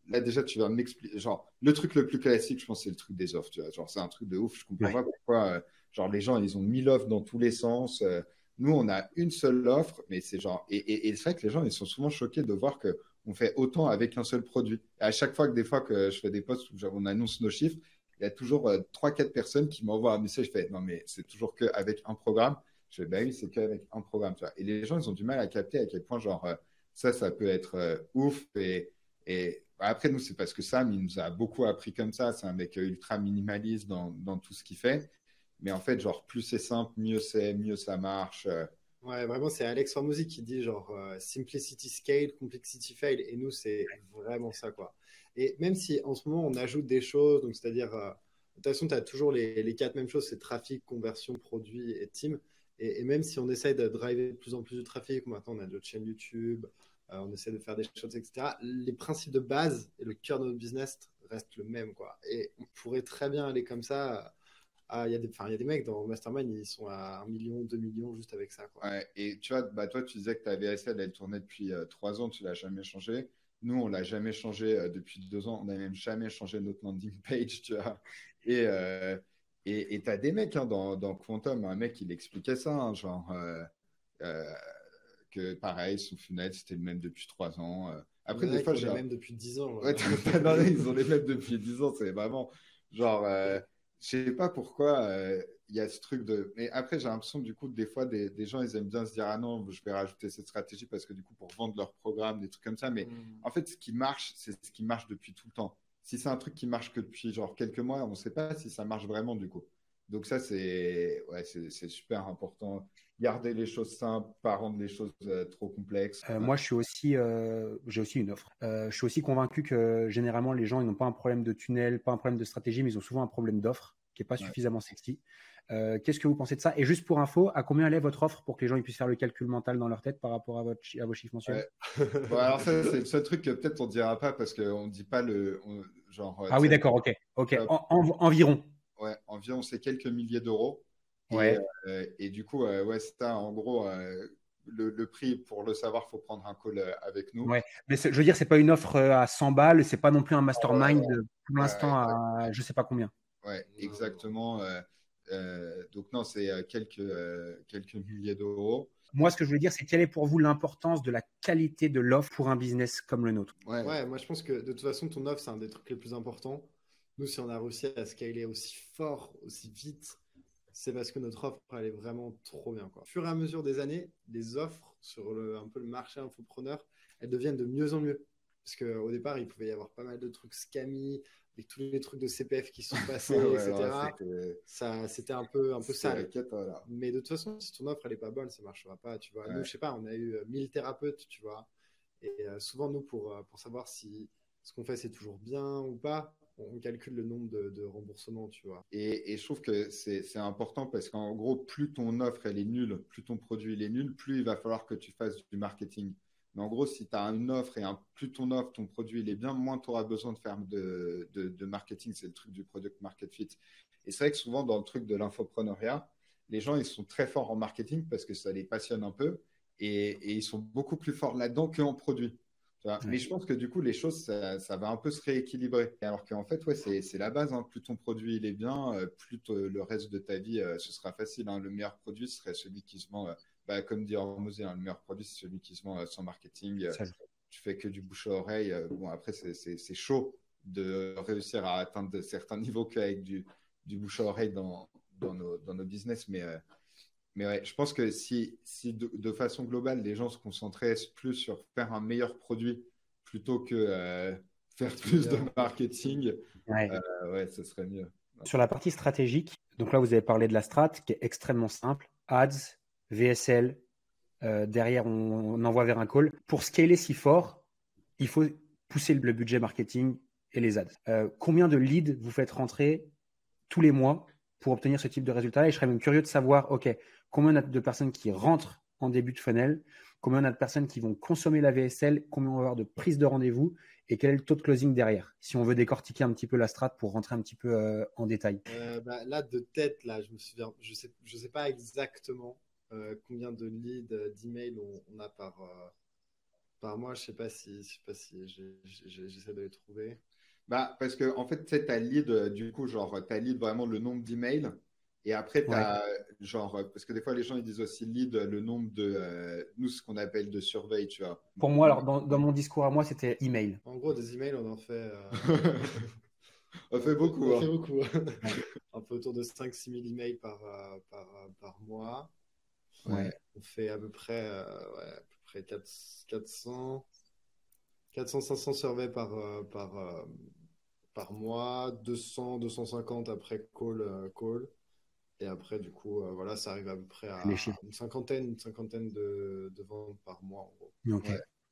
là déjà tu vas m'expliquer genre le truc le plus classique je pense c'est le truc des offres tu vois. Genre c'est un truc de ouf je comprends pas pourquoi euh, genre les gens ils ont mille offres dans tous les sens euh, nous on a une seule offre mais c'est genre et, et, c'est vrai que les gens ils sont souvent choqués de voir que on fait autant avec un seul produit. Et à chaque fois que des fois que je fais des posts où on annonce nos chiffres il y a toujours euh, trois quatre personnes qui m'envoient un message je fais non mais c'est toujours qu'avec un programme. Je fais bah oui c'est qu'avec un programme tu vois. Et les gens ils ont du mal à capter à quel point genre ça ça peut être ouf et après, nous, c'est parce que Sam, il nous a beaucoup appris comme ça. C'est un mec ultra minimaliste dans, tout ce qu'il fait. Mais en fait, genre, plus c'est simple, mieux c'est, mieux ça marche. Ouais, vraiment, c'est Alex Hormozy qui dit genre euh, simplicity scale, complexity fail. Et nous, c'est vraiment ça, quoi. Et même si en ce moment, on ajoute des choses, donc c'est-à-dire, euh, de toute façon, tu as toujours les, quatre mêmes choses c'est trafic, conversion, produit et team. Et, même si on essaye de driver de plus en plus de trafic, maintenant, on a d'autres chaînes YouTube, euh, on essaie de faire des choses, etc. Les principes de base et le cœur de notre business restent le même, quoi. Et on pourrait très bien aller comme ça. Il y, y a des mecs dans Mastermind, ils sont à 1 million, 2 millions juste avec ça. Et tu vois, bah, toi, tu disais que ta VSL, elle tournait depuis euh, 3 ans, tu l'as jamais changé. Nous, on l'a jamais changé euh, depuis 2 ans. On n'a même jamais changé notre landing page, tu vois. Et euh, et tu as des mecs hein, dans, dans, Quantum, un mec, il expliquait ça, hein, genre, pareil, son funnel, c'était le même depuis trois ans. Euh. Après, des fois, j'ai. même depuis 10 ans. Ouais, ils ont les mêmes depuis 10 ans. C'est vraiment. Genre, euh, je sais pas pourquoi euh, il y a ce truc de. Mais après, j'ai l'impression, du coup, des fois, des, des, gens, ils aiment bien se dire Ah non, je vais rajouter cette stratégie parce que, du coup, pour vendre leur programme, des trucs comme ça. Mais hmm. en fait, ce qui marche, c'est ce qui marche depuis tout le temps. Si c'est un truc qui marche que depuis genre quelques mois, on ne sait pas si ça marche vraiment, du coup. Donc, ça, c'est ouais, super important garder les choses simples, pas rendre les choses euh, trop complexes. Euh, moi, je suis aussi, euh, j'ai aussi une offre. je suis aussi convaincu que généralement, les gens, ils n'ont pas un problème de tunnel, pas un problème de stratégie, mais ils ont souvent un problème d'offre qui n'est pas suffisamment sexy. Qu'est-ce que vous pensez de ça? Et juste pour info, à combien allait votre offre pour que les gens ils puissent faire le calcul mental dans leur tête par rapport à, votre, à vos chiffres mensuels? Bon, Alors ça, c'est le seul truc que peut-être on ne dira pas parce qu'on ne dit pas le genre. Ah oui, d'accord, ok, ok, environ. Ouais, environ c'est quelques milliers d'euros. Ouais. Euh, et, du coup, euh, ouais, c'est en gros. Euh, le, prix, pour le savoir, faut prendre un call avec nous. Ouais, mais je veux dire, c'est pas une offre à 100 balles, c'est pas non plus un mastermind pour l'instant à je sais pas combien. Ouais, exactement. Donc non, c'est quelques quelques milliers d'euros. Moi, ce que je veux dire, c'est quelle est pour vous l'importance de la qualité de l'offre pour un business comme le nôtre? Ouais. ouais, moi je pense que de toute façon, ton offre, c'est un des trucs les plus importants. Nous, si on a réussi à scaler aussi fort, aussi vite, c'est parce que notre offre, elle est vraiment trop bien. Quoi. Au fur et à mesure des années, les offres sur le, un peu le marché infopreneur, elles deviennent de mieux en mieux. Parce qu'au départ, il pouvait y avoir pas mal de trucs scammy, avec tous les trucs de CPF qui sont passés, etc. ça, c'était un peu, un peu sale. Mais de toute façon, si ton offre, elle est pas bonne, ça marchera pas. Tu vois, nous, je sais pas, on a eu 1000 euh, thérapeutes, tu vois. Et euh, souvent, nous, pour, euh, pour savoir si ce qu'on fait, c'est toujours bien ou pas, on calcule le nombre de, remboursements, tu vois. Et, je trouve que c'est important parce qu'en gros, plus ton offre elle est nulle, plus ton produit il est nul, plus il va falloir que tu fasses du marketing. Mais en gros, si tu as une offre et un, plus ton offre, ton produit il est bien, moins tu auras besoin de faire de, de marketing. C'est le truc du product market fit. Et c'est vrai que souvent dans le truc de l'infopreneuriat, les gens ils sont très forts en marketing parce que ça les passionne un peu et, et ils sont beaucoup plus forts là-dedans qu'en produit. Mais je pense que du coup, les choses, ça, va un peu se rééquilibrer. Alors qu'en fait, ouais, c'est la base. Hein. Plus ton produit il est bien, euh, plus le reste de ta vie, euh, ce sera facile. Hein. Le meilleur produit serait celui qui se vend, euh, bah, comme dit Hormozé, hein, le meilleur produit, c'est celui qui se vend sans marketing. tu fais que du bouche à oreille. bon, après, c'est chaud de réussir à atteindre certains niveaux qu'avec du, du bouche à oreille dans, dans, nos, dans nos business. Mais mais ouais, je pense que si, si de, façon globale, les gens se concentraient plus sur faire un meilleur produit plutôt que euh, faire plus de marketing, ouais. Euh, ouais, ce serait mieux. Sur la partie stratégique, donc là, vous avez parlé de la strat qui est extrêmement simple. Ads, VSL, euh, derrière, on, envoie vers un call. Pour scaler si fort, il faut pousser le budget marketing et les ads. combien de leads vous faites rentrer tous les mois pour obtenir ce type de résultat? Et je serais même curieux de savoir, OK, combien de personnes qui rentrent en début de funnel, combien on a de personnes qui vont consommer la VSL, combien on va avoir de prises de rendez-vous et quel est le taux de closing derrière, si on veut décortiquer un petit peu la strat pour rentrer un petit peu euh, en détail. Euh, bah, là, de tête, là, je je sais, pas exactement euh, combien de leads, d'emails on, on, a par, par mois? Je sais pas si, je sais pas si j'essaie de les trouver. Bah, parce que en fait, tu sais, lead, du coup, genre, tu as lead vraiment le nombre d'emails et après, tu as genre, parce que des fois, les gens ils disent aussi lead le nombre de, euh, nous, ce qu'on appelle de surveille, tu vois. Pour moi, alors, dans, mon discours à moi, c'était email. En gros, des emails, on en fait. Euh, on fait beaucoup. On hein. fait beaucoup. Un peu autour de 5-6 000 emails par, euh, par, par, mois. Ouais. On fait à peu près, ouais, à peu près 400, 400-500 surveys par, par, par mois, 200, 250 après call. call. Et après, du coup, euh, voilà, ça arrive à peu près à une cinquantaine, une cinquantaine de, de, ventes par mois, en gros.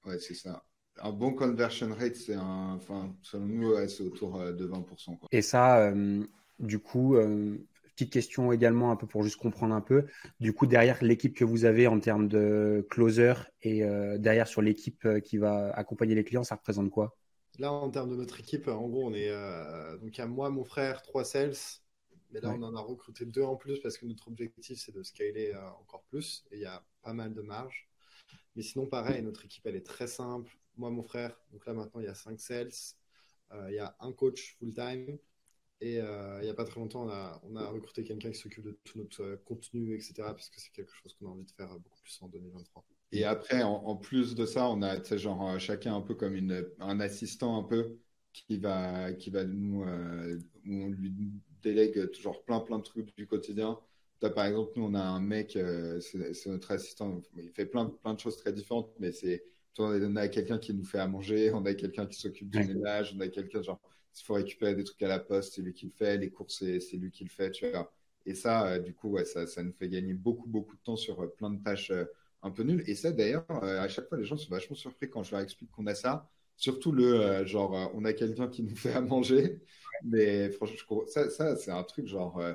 Ouais, c'est ça. Un bon conversion rate, c'est un, enfin, selon nous, c'est autour euh, de 20%. Quoi. Et ça, euh, du coup, petite question également, un peu pour juste comprendre un peu. Du coup, derrière l'équipe que vous avez en termes de closer et derrière sur l'équipe qui va accompagner les clients, ça représente quoi? Là, en termes de notre équipe, en gros, on est donc il y a moi, mon frère, trois sales, mais là, on en a recruté deux en plus parce que notre objectif, c'est de scaler euh, encore plus. Et il y a pas mal de marge. Mais sinon, pareil, notre équipe, elle est très simple. Moi, mon frère, donc là, maintenant, il y a cinq sales. Euh, il y a un coach full-time. Et euh, il n'y a pas très longtemps, on a, on a recruté quelqu'un qui s'occupe de tout notre contenu, etc. Parce que c'est quelque chose qu'on a envie de faire beaucoup plus en 2023. Et après, en, plus de ça, on a genre chacun un peu comme une, un assistant un peu qui va, qui va nous, on lui délègue toujours plein, plein de trucs du quotidien. As, par exemple, nous, on a un mec, euh, c'est notre assistant, il fait plein, plein de choses très différentes, mais c'est on a quelqu'un qui nous fait à manger, on a quelqu'un qui s'occupe du ménage, on a quelqu'un, genre, s'il faut récupérer des trucs à la poste, c'est lui qui le fait, les courses, c'est lui qui le fait, tu vois. Et ça, euh, du coup, ouais, ça, ça nous fait gagner beaucoup, beaucoup de temps sur euh, plein de tâches un peu nulles. Et ça, d'ailleurs, à chaque fois, les gens sont vachement surpris quand je leur explique qu'on a ça. Surtout le genre, on a quelqu'un qui nous fait à manger. Mais franchement, ça, ça c'est un truc genre euh,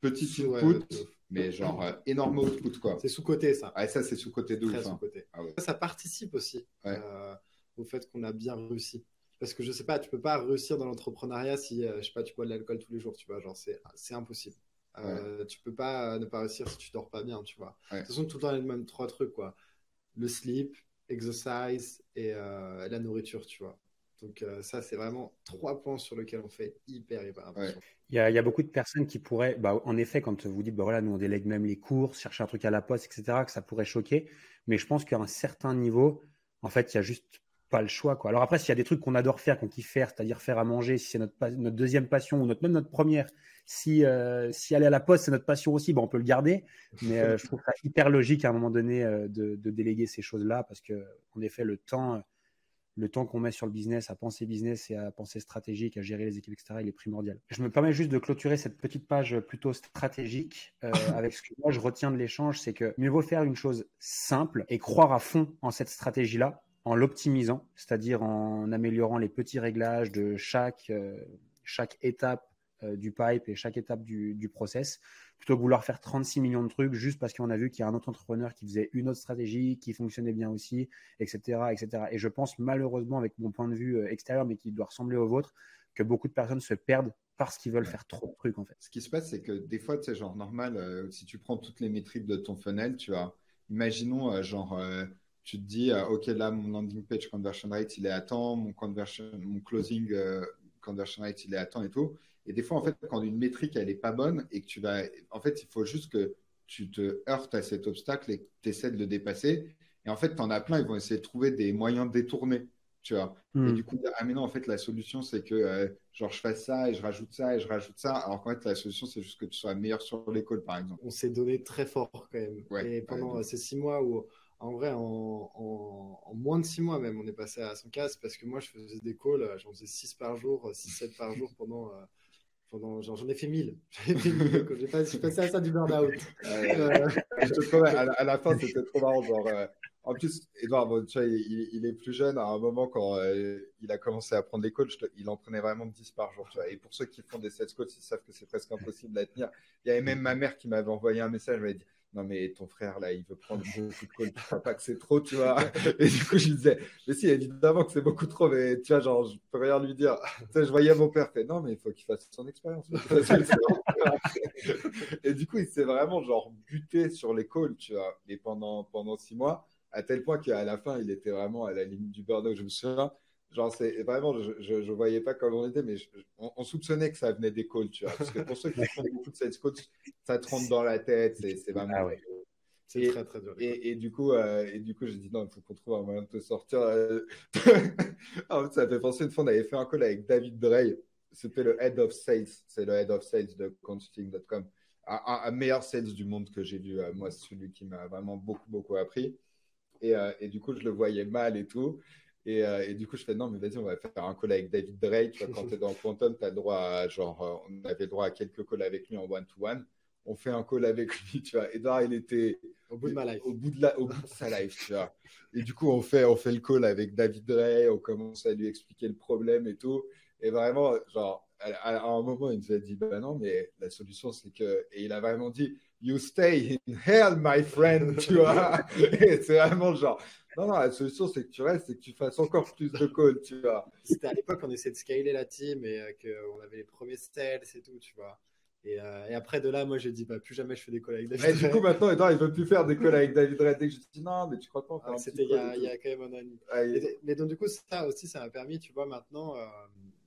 petit input, mais genre euh, énorme output. quoi. C'est sous-côté ça. Ah, ça, c'est sous-côté de ouf. Hein. Ah ça, participe aussi euh, au fait qu'on a bien réussi. Parce que je sais pas, tu peux pas réussir dans l'entrepreneuriat si, je sais pas, tu bois de l'alcool tous les jours, tu vois. Genre, c'est impossible. Euh, tu peux pas ne pas réussir si tu dors pas bien, tu vois. De toute façon, tout le temps, il y a les mêmes trois trucs, quoi. Le sleep, exercise et la nourriture, tu vois. Donc euh, ça, c'est vraiment trois points sur lesquels on fait hyper, hyper attention. Il, y a, beaucoup de personnes qui pourraient, bah, en effet, quand vous dites, bah, voilà, nous on délègue même les courses, chercher un truc à la poste, etc., que ça pourrait choquer. Mais je pense qu'à un certain niveau, en fait, il y a juste pas le choix. Quoi. Alors après, s'il y a des trucs qu'on adore faire, qu'on kiffe faire, c'est-à-dire faire à manger, si c'est notre, deuxième passion ou même notre première, si, euh, si aller à la poste, c'est notre passion aussi, bah, on peut le garder. Mais euh, je trouve ça hyper logique à un moment donné de, de, déléguer ces choses-là parce que, en effet, le temps le temps qu'on met sur le business, à penser business et à penser stratégique, à gérer les équipes, etc., il est primordial. Je me permets juste de clôturer cette petite page plutôt stratégique euh, avec ce que moi je retiens de l'échange, c'est que mieux vaut faire une chose simple et croire à fond en cette stratégie-là, en l'optimisant, c'est-à-dire en améliorant les petits réglages de chaque, euh, chaque étape euh, du pipe et chaque étape du, du process, plutôt que vouloir faire 36 millions de trucs juste parce qu'on a vu qu'il y a un autre entrepreneur qui faisait une autre stratégie, qui fonctionnait bien aussi, etc., etc. Et je pense malheureusement, avec mon point de vue euh, extérieur, mais qui doit ressembler au vôtre, que beaucoup de personnes se perdent parce qu'ils veulent faire trop de trucs en fait. Ce qui se passe, c'est que des fois, tu sais, genre normal, euh, si tu prends toutes les métriques de ton funnel, tu vois, imaginons, genre, tu te dis, ok, là, mon landing page conversion rate, il est à temps, mon conversion, mon closing conversion rate, il est à temps et tout. Et des fois, en fait, quand une métrique, elle n'est pas bonne et que tu vas. En fait, il faut juste que tu te heurtes à cet obstacle et que tu essaies de le dépasser. Et en fait, tu en as plein, ils vont essayer de trouver des moyens de détourner. Tu vois. Et hmm. du coup, ah, mais non, en fait, la solution, c'est que euh, genre, je fasse ça et je rajoute ça et je rajoute ça. Alors qu'en fait, la solution, c'est juste que tu sois meilleur sur l'école, par exemple. On s'est donné très fort quand même. et pendant ces six mois où en vrai, en, moins de six mois même, on est passé à 100 cases parce que moi, je faisais des calls, euh, j'en faisais 6 par jour, 6-7 par jour pendant, euh, pendant j'en ai fait 1000. J'ai passé à ça du burn-out. Euh, à, la fin, c'était trop marrant. Genre, en plus, Edouard, tu vois, il, est plus jeune. À un moment, quand euh, il a commencé à prendre les calls, il en prenait vraiment 10 par jour. Tu vois. Et pour ceux qui font des sales calls, ils savent que c'est presque impossible à tenir. Il y avait même ma mère qui m'avait envoyé un message. Elle m'avait dit non mais ton frère là il veut prendre beaucoup de calls tu crois pas que c'est trop tu vois. Et du coup je lui disais mais si évidemment que c'est beaucoup trop mais tu vois genre je peux rien lui dire. Tu sais, je voyais mon père fait non mais il faut qu'il fasse son expérience. Et du coup il s'est vraiment genre buté sur les calls tu vois. Et pendant pendant six mois à tel point qu'à la fin il était vraiment à la limite du burn-out. Je me souviens Genre, c'est vraiment, je, je, voyais pas comment on était, mais on, soupçonnait que ça venait des calls, tu vois. Parce que pour ceux qui font beaucoup de sales coach, ça te rentre dans la tête, c'est vraiment. Ah c'est très très dur. Et, et, du coup, euh, et du coup, j'ai dit non, il faut qu'on trouve un moyen de te sortir. Euh. en fait, ça fait penser une fois, on avait fait un call avec David Drey. C'était le head of sales, c'est le head of sales de consulting.com. Un, un, meilleur sales du monde que j'ai vu. Euh, moi, c'est celui qui m'a vraiment beaucoup beaucoup appris. Et, et, du coup, je le voyais mal et tout. Euh, et, du coup, je fais non, mais vas-y, on va faire un call avec David Drake. Tu vois, quand tu es dans Quantum, tu as droit à, genre, euh, on avait droit à quelques calls avec lui en one-to-one. On fait un call avec lui, tu vois. Edouard, il était au bout de ma life. Au bout de, la, au bout de sa life, tu vois. Et du coup, on fait, on fait le call avec David Drake. On commence à lui expliquer le problème et tout. Et vraiment, genre, à, un moment, il nous a dit, bah non, mais la solution, c'est que. Et il a vraiment dit, You stay in hell, my friend, tu vois. Et c'est vraiment genre, non, non, la solution, c'est que tu restes et que tu fasses encore plus de calls, tu vois. C'était à l'époque, on essayait de scaler la team et euh, qu'on avait les premiers sales et tout, tu vois. Et, euh, et, après de là, moi j'ai dit bah, plus jamais je fais des calls avec David. Et du coup, maintenant, Edouard, il veut plus faire des calls avec David Red. Dès que je dis non, mais tu crois pas ah, C'était il, il, y a quand même un an. Ah, mais donc, du coup, ça aussi, ça m'a permis, tu vois, maintenant euh,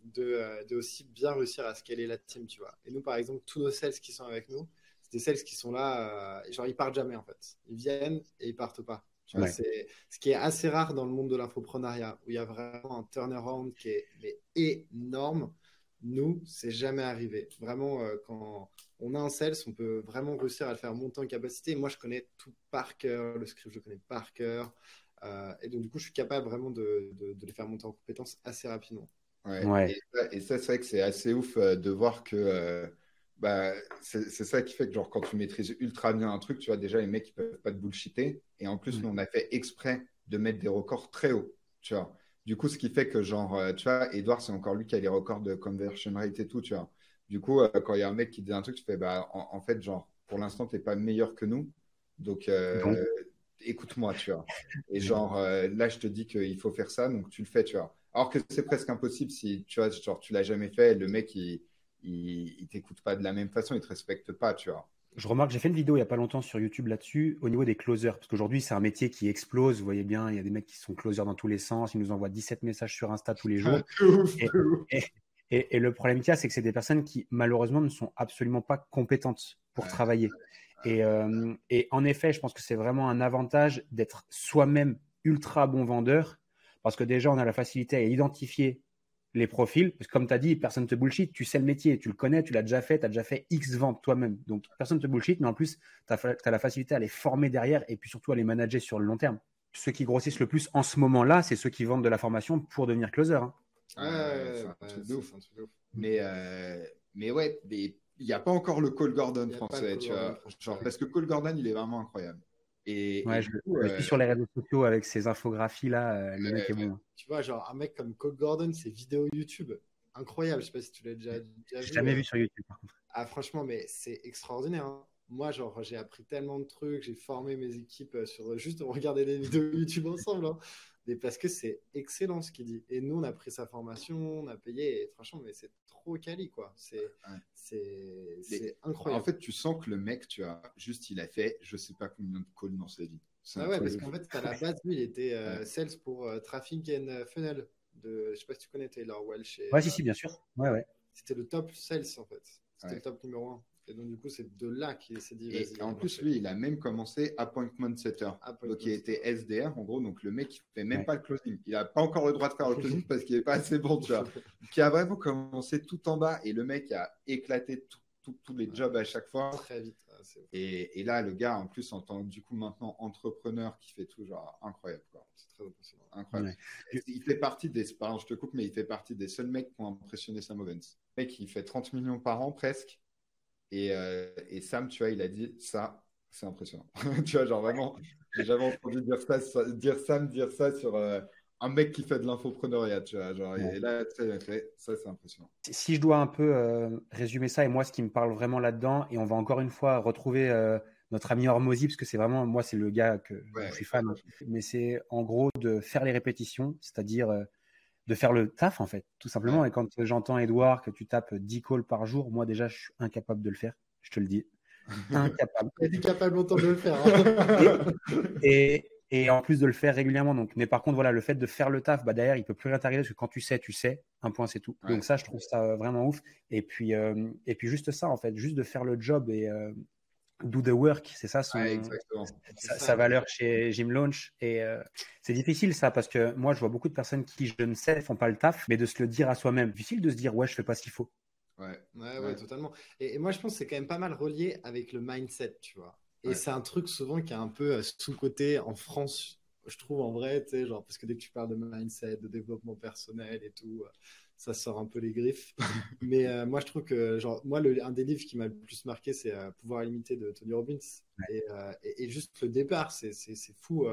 de, de, aussi bien réussir à scaler la team, tu vois. Et nous, par exemple, tous nos sales qui sont avec nous, c'est des sales qui sont là, genre ils partent jamais en fait. Ils viennent et ils partent pas. C'est ce qui est assez rare dans le monde de l'infoprenariat, où il y a vraiment un turnaround qui est énorme. Nous, c'est jamais arrivé. Vraiment, euh, quand on a un sales, on peut vraiment réussir à le faire monter en capacité. Moi, je connais tout par cœur, le script, je le connais par cœur. Euh, et donc, du coup, je suis capable vraiment de, de, les faire monter en compétences assez rapidement. Ouais. Et, ça, c'est vrai que c'est assez ouf euh, de voir que bah, c'est ça qui fait que, genre, quand tu maîtrises ultra bien un truc, tu vois, déjà, les mecs, ils peuvent pas te bullshiter. Et en plus, nous, on a fait exprès de mettre des records très hauts, tu vois. Du coup, ce qui fait que, genre, euh, tu vois, Edouard, c'est encore lui qui a les records de conversion rate et tout, tu vois. Du coup, euh, quand il y a un mec qui dit un truc, tu fais, bah, en, fait, genre, pour l'instant, tu n'es pas meilleur que nous. Donc, euh, écoute-moi, tu vois. Et genre, là, je te dis qu'il faut faire ça, donc tu le fais, tu vois. Alors que c'est presque impossible si, tu vois, genre, tu l'as jamais fait, le mec, il il, il t'écoute pas de la même façon, il te respecte pas, tu vois. Je remarque, j'ai fait une vidéo il y a pas longtemps sur YouTube là-dessus, au niveau des closers, parce qu'aujourd'hui c'est un métier qui explose. Vous voyez bien, il y a des mecs qui sont closers dans tous les sens, ils nous envoient 17 messages sur Insta tous les jours. et, le problème qu'il y a, c'est que c'est des personnes qui malheureusement ne sont absolument pas compétentes pour travailler. Et, euh, et en effet, je pense que c'est vraiment un avantage d'être soi-même ultra bon vendeur, parce que déjà on a la facilité à identifier les profils, parce que comme tu as dit, personne ne te bullshit, tu sais le métier, tu le connais, tu l'as déjà fait, tu as déjà fait X ventes toi-même. Donc personne ne te bullshit, mais en plus, tu as, la facilité à les former derrière et puis surtout à les manager sur le long terme. Ceux qui grossissent le plus en ce moment-là, c'est ceux qui vendent de la formation pour devenir closer. Hein. Ouais, Mais, euh, mais ouais, il n'y a pas encore le Cole Gordon français, tu vois. Genre, parce que Cole Gordon, il est vraiment incroyable. Et, ouais, je, suis euh, sur les réseaux sociaux avec ces infographies là, euh, le mec est bon. Tu vois, genre un mec comme Cole Gordon, ses vidéos YouTube, incroyable. Je sais pas si tu l'as déjà, déjà vu. jamais vu sur YouTube par contre. Ah franchement, mais c'est extraordinaire. Hein. Moi, genre, j'ai appris tellement de trucs, j'ai formé mes équipes euh, sur juste regarder des vidéos YouTube ensemble. Hein parce que c'est excellent ce qu'il dit. Et nous, on a pris sa formation, on a payé, et franchement, mais c'est trop quali, quoi. C'est incroyable. En fait, tu sens que le mec, tu as juste, il a fait, je sais pas combien de calls dans sa vie. Ah ouais, parce qu'en fait, à la base, lui, il était euh, sales pour euh, Traffic and Funnel. De, je sais pas si tu connais Taylor Welch. Et, ouais, si, si, bien sûr. Ouais, ouais. C'était le top sales, en fait. C'était le top numéro un. Et donc, du coup, c'est de là qu'il s'est dit. Et, en plus, lui, il a même commencé appointment setter. donc, il était SDR, en gros. Donc, le mec, il fait même pas le closing. Il n'a pas encore le droit de faire le closing parce qu'il n'est pas assez bon, tu vois. qui a vraiment commencé tout en bas et le mec a éclaté tous les jobs à chaque fois. Très vite. Et, et, là, le gars, en plus, en tant du coup maintenant entrepreneur qui fait tout, genre incroyable. C'est très impressionnant. Incroyable. Il fait partie des, pardon, je te coupe, mais il fait partie des seuls mecs qui ont impressionné Sam Owens. Le mec, il fait 30 millions par an presque. Et, euh, et, Sam, tu vois, il a dit ça, c'est impressionnant. tu vois, genre vraiment, J'ai jamais entendu dire ça, dire Sam dire ça sur euh, un mec qui fait de l'infopreneuriat, tu vois. Genre, Et là, ça, c'est impressionnant. Si je dois un peu euh, résumer ça, et moi, ce qui me parle vraiment là-dedans, et on va encore une fois retrouver notre ami Hormozy, parce que c'est vraiment, moi, c'est le gars que je suis fan, mais c'est en gros de faire les répétitions, c'est-à-dire de faire le taf, en fait, tout simplement. Et quand j'entends, Edouard, que tu tapes 10 calls par jour, moi, déjà, je suis incapable de le faire, je te le dis. Incapable. Il est capable longtemps de le faire. Hein. et, et en plus de le faire régulièrement. Donc, mais par contre, voilà, le fait de faire le taf, bah, derrière, il peut plus rien t'arriver parce que quand tu sais, tu sais. Un point, c'est tout. Donc ça, je trouve ça vraiment ouf. Et puis, euh, et puis juste ça, en fait, juste de faire le job et euh, do the work, c'est ça, son, sa, valeur chez Jim Launch. Et euh, c'est difficile ça parce que moi, je vois beaucoup de personnes qui, je ne sais, font pas le taf, mais de se le dire à soi-même. Difficile de se dire, ouais, je fais pas ce qu'il faut. Ouais, ouais, ouais, totalement. Et, et, moi, je pense que c'est quand même pas mal relié avec le mindset, tu vois. Et c'est un truc souvent qui est un peu euh, sous-côté en France, je trouve en vrai, tu sais, genre, parce que dès que tu parles de mindset, de développement personnel et tout, euh, ça sort un peu les griffes. Mais euh, moi, je trouve que, genre, moi, le, un des livres qui m'a le plus marqué, c'est Pouvoir illimité de Tony Robbins. Et, et, juste le départ, c'est fou.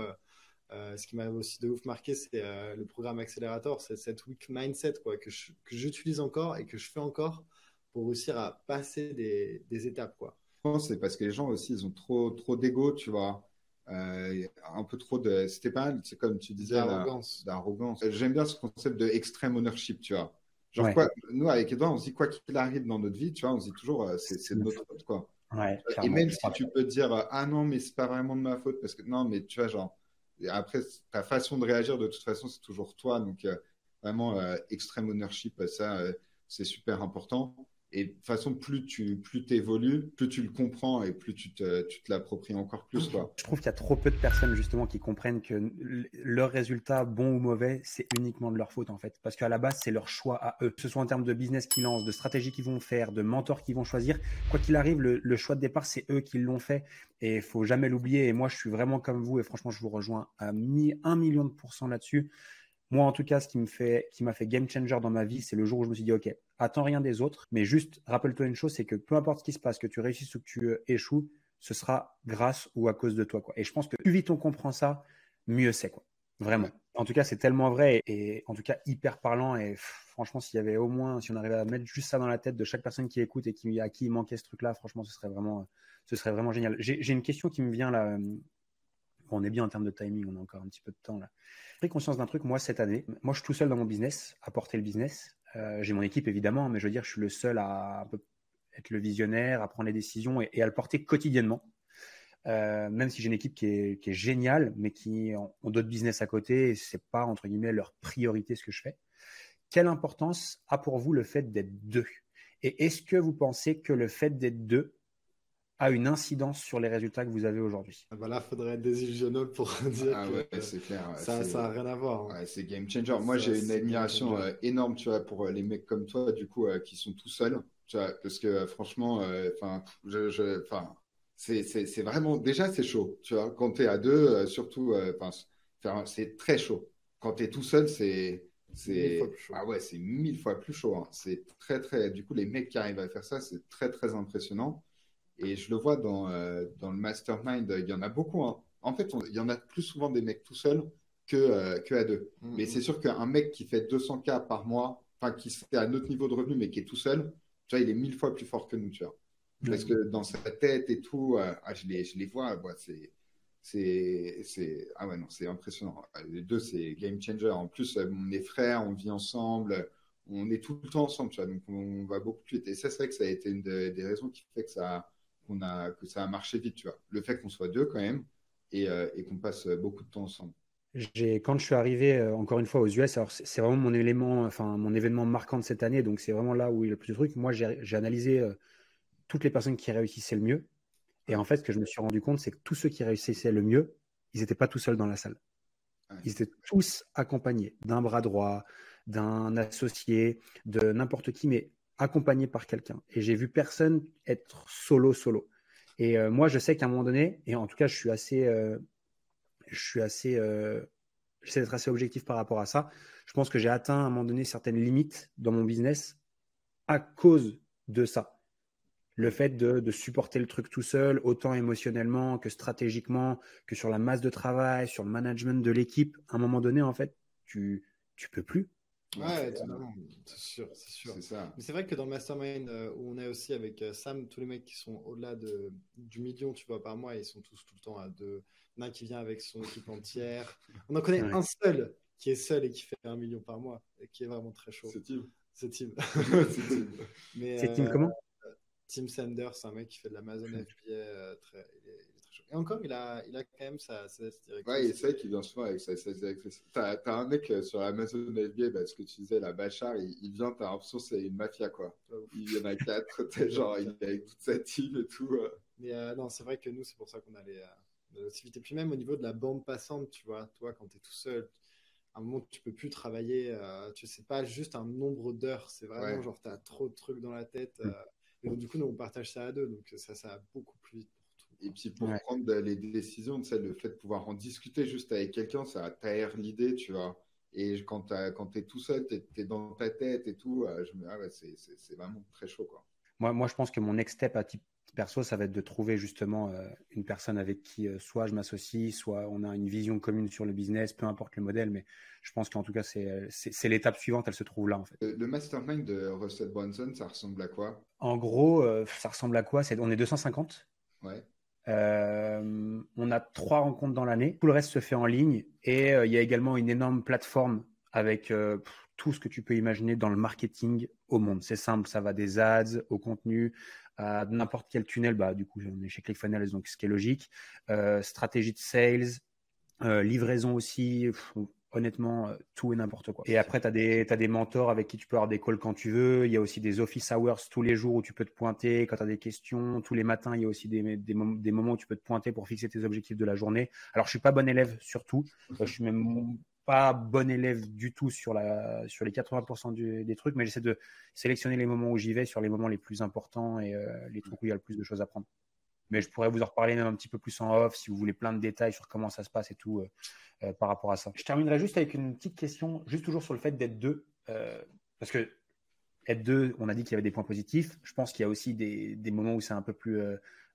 ce qui m'a aussi de ouf marqué, c'est le programme Accelerator, c'est cette weak mindset quoi, que j'utilise encore et que je fais encore pour réussir à passer des, des étapes. Quoi c'est parce que les gens aussi, ils ont trop, trop d'ego, tu vois. Euh, un peu trop de. C'était pas c'est comme tu disais, d'arrogance. J'aime bien ce concept de extreme ownership, tu vois. Genre, quoi, nous, avec Edouard, on se dit quoi qu'il arrive dans notre vie, tu vois, on se dit toujours, euh, c'est de notre faute, quoi. Ouais, et même si tu peux dire, euh, ah non, mais c'est pas vraiment de ma faute, parce que non, mais tu vois, genre, après, ta façon de réagir, de toute façon, c'est toujours toi. Donc, vraiment, extreme ownership, ça, c'est super important. Et de toute façon, plus tu plus évolues, plus tu le comprends et plus tu te, tu te l'appropries encore plus. Quoi. Je trouve qu'il y a trop peu de personnes justement qui comprennent que leurs résultats, bons ou mauvais, c'est uniquement de leur faute en fait. Parce qu'à la base, c'est leur choix à eux. Que ce soit en termes de business qu'ils lancent, de stratégie qu'ils vont faire, de mentors qu'ils vont choisir, quoi qu'il arrive, le, choix de départ, c'est eux qui l'ont fait. Et il faut jamais l'oublier. Et moi, je suis vraiment comme vous et franchement, je vous rejoins à un million de pourcents là-dessus. Moi, en tout cas, ce qui fait, m'a fait game changer dans ma vie, c'est le jour où je me suis dit, OK, attends rien des autres, mais juste rappelle-toi une chose, c'est que peu importe ce qui se passe, que tu réussisses ou que tu euh, échoues, ce sera grâce ou à cause de toi, quoi. Et je pense que plus vite on comprend ça, mieux c'est, quoi. Vraiment. En tout cas, c'est tellement vrai et, en tout cas hyper parlant. Et franchement, s'il y avait au moins, si on arrivait à mettre juste ça dans la tête de chaque personne qui écoute et qui, à qui il manquait ce truc-là, franchement, ce serait vraiment, ce serait vraiment génial. J'ai une question qui me vient là. On est bien en termes de timing, on a encore un petit peu de temps là. J'ai pris conscience d'un truc, moi, cette année. Moi, je suis tout seul dans mon business, à porter le business. Euh, j'ai mon équipe, évidemment, mais je veux dire, je suis le seul à, être le visionnaire, à prendre les décisions et, à le porter quotidiennement. Euh, même si j'ai une équipe qui est, géniale, mais qui ont, d'autres business à côté, et c'est pas entre guillemets leur priorité ce que je fais. Quelle importance a pour vous le fait d'être deux? Et est-ce que vous pensez que le fait d'être deux a une incidence sur les résultats que vous avez aujourd'hui ah bah Là, il faudrait être désillusionnel pour dire ah que c'est clair, ça n'a rien à voir. Hein. c'est game changer. Moi, j'ai une admiration euh, énorme tu vois, pour euh, les mecs comme toi, du coup, euh, qui sont tout seuls. Tu vois, parce que franchement, enfin, je, je, c'est vraiment déjà c'est chaud. Tu vois, quand tu es à deux, surtout, c'est très chaud. Quand tu es tout seul, c'est c'est ah ouais, c'est mille fois plus chaud. Hein. C'est très très. Du coup, les mecs qui arrivent à faire ça, c'est très très impressionnant. Et je le vois dans, euh, dans le mastermind, il y en a beaucoup. Hein. En fait, il y en a plus souvent des mecs tout seuls que, euh, que à deux. Mm, mais c'est sûr qu'un mec qui fait 200K par mois, enfin qui est à notre niveau de revenu, mais qui est tout seul, tu vois, il est mille fois plus fort que nous, tu vois. Parce que dans sa tête et tout, euh, ah, je, les, je les vois, c'est c'est ah ouais non c'est impressionnant les deux c'est game changer en plus on est frères on vit ensemble on est tout le temps ensemble tu vois donc on va beaucoup plus vite et ça c'est vrai que ça a été une des raisons qui fait que ça a, que ça a marché vite, tu vois. Le fait qu'on soit deux quand même et, euh, et qu'on passe beaucoup de temps ensemble. Quand je suis arrivé euh, encore une fois aux US, alors c'est vraiment mon élément, enfin mon événement marquant de cette année, donc c'est vraiment là où il y a le plus de trucs. Moi, j'ai analysé euh, toutes les personnes qui réussissaient le mieux, et en fait, ce que je me suis rendu compte, c'est que tous ceux qui réussissaient le mieux, ils n'étaient pas tout seuls dans la salle. Ils étaient tous accompagnés d'un bras droit, d'un associé, de n'importe qui, mais accompagné par quelqu'un. Et j'ai vu personne être solo, solo. Et euh, moi, je sais qu'à un moment donné, et en tout cas, je suis assez, euh, je suis assez, euh, j'essaie d'être assez objectif par rapport à ça. Je pense que j'ai atteint à un moment donné certaines limites dans mon business à cause de ça. le fait de, supporter le truc tout seul, autant émotionnellement que stratégiquement, que sur la masse de travail, sur le management de l'équipe, à un moment donné, en fait, tu, tu peux plus. Ouais, c'est sûr, c'est sûr. Mais c'est vrai que dans le Mastermind, euh, où on est aussi avec euh, Sam, tous les mecs qui sont au-delà de, du million, tu vois, par mois, ils sont tous tout le temps à deux. Un qui vient avec son équipe entière. On en connaît un seul qui est seul et qui fait un million par mois, et qui est vraiment très chaud. C'est Tim. C'est Tim. c'est Tim comment? Tim Sanders, c'est un mec qui fait de l'Amazon FBA euh, très, il est. Et encore, il a, il a quand même sa directrice. Ouais, c'est vrai qu'il vient souvent avec sa directrice. T'as as un mec euh, sur l'Amazon FBA, bah, ce que tu disais, la Bachar, il, il vient, t'as l'impression c'est une mafia, quoi. Il y en a quatre, t'es genre, il est avec toute sa team et tout. Euh. Mais non, c'est vrai que nous, c'est pour ça qu'on a les, Et Puis même au niveau de la bande passante, tu vois, toi, quand t'es tout seul, à un moment, tu peux plus travailler. tu sais pas juste un nombre d'heures, c'est vraiment genre, tu as trop de trucs dans la tête. Et donc, du coup, nous, on partage ça à deux. Donc, ça, ça va beaucoup plus vite. Et puis, pour prendre les décisions, tu sais, le fait de pouvoir en discuter juste avec quelqu'un, ça t'aère l'idée, tu vois. Et quand tu es tout seul, tu es, dans ta tête et tout, euh, je me dis, ah ouais, c'est vraiment très chaud, quoi. Moi, moi, je pense que mon next step à type perso, ça va être de trouver justement euh, une personne avec qui euh, soit je m'associe, soit on a une vision commune sur le business, peu importe le modèle, mais je pense qu'en tout cas, c'est l'étape suivante, elle se trouve là en fait. Le mastermind de Russell Brunson, ça ressemble à quoi? En gros, ça ressemble à quoi? On est 250. Ouais. On a trois rencontres dans l'année. Tout le reste se fait en ligne et il y a également une énorme plateforme avec tout ce que tu peux imaginer dans le marketing au monde. C'est simple, ça va des ads au contenu, à n'importe quel tunnel. Bah, du coup, on est chez ClickFunnels, donc ce qui est logique. Euh, stratégie de sales, euh, livraison aussi. Honnêtement, euh, tout et n'importe quoi. Et après, tu as des, as des mentors avec qui tu peux avoir des calls quand tu veux. Il y a aussi des office hours tous les jours où tu peux te pointer quand tu as des questions. Tous les matins, il y a aussi des, des, des, moments où tu peux te pointer pour fixer tes objectifs de la journée. Alors, je suis pas bon élève surtout. je suis même pas bon élève du tout sur, la, sur les 80% des trucs, mais j'essaie de sélectionner les moments où j'y vais sur les moments les plus importants et euh, les trucs où il y a le plus de choses à prendre. Mais je pourrais vous en reparler même un petit peu plus en off si vous voulez plein de détails sur comment ça se passe et tout euh, euh, par rapport à ça. Je terminerai juste avec une petite question, juste toujours sur le fait d'être deux. parce que être deux, on a dit qu'il y avait des points positifs. Je pense qu'il y a aussi des, moments où c'est un peu plus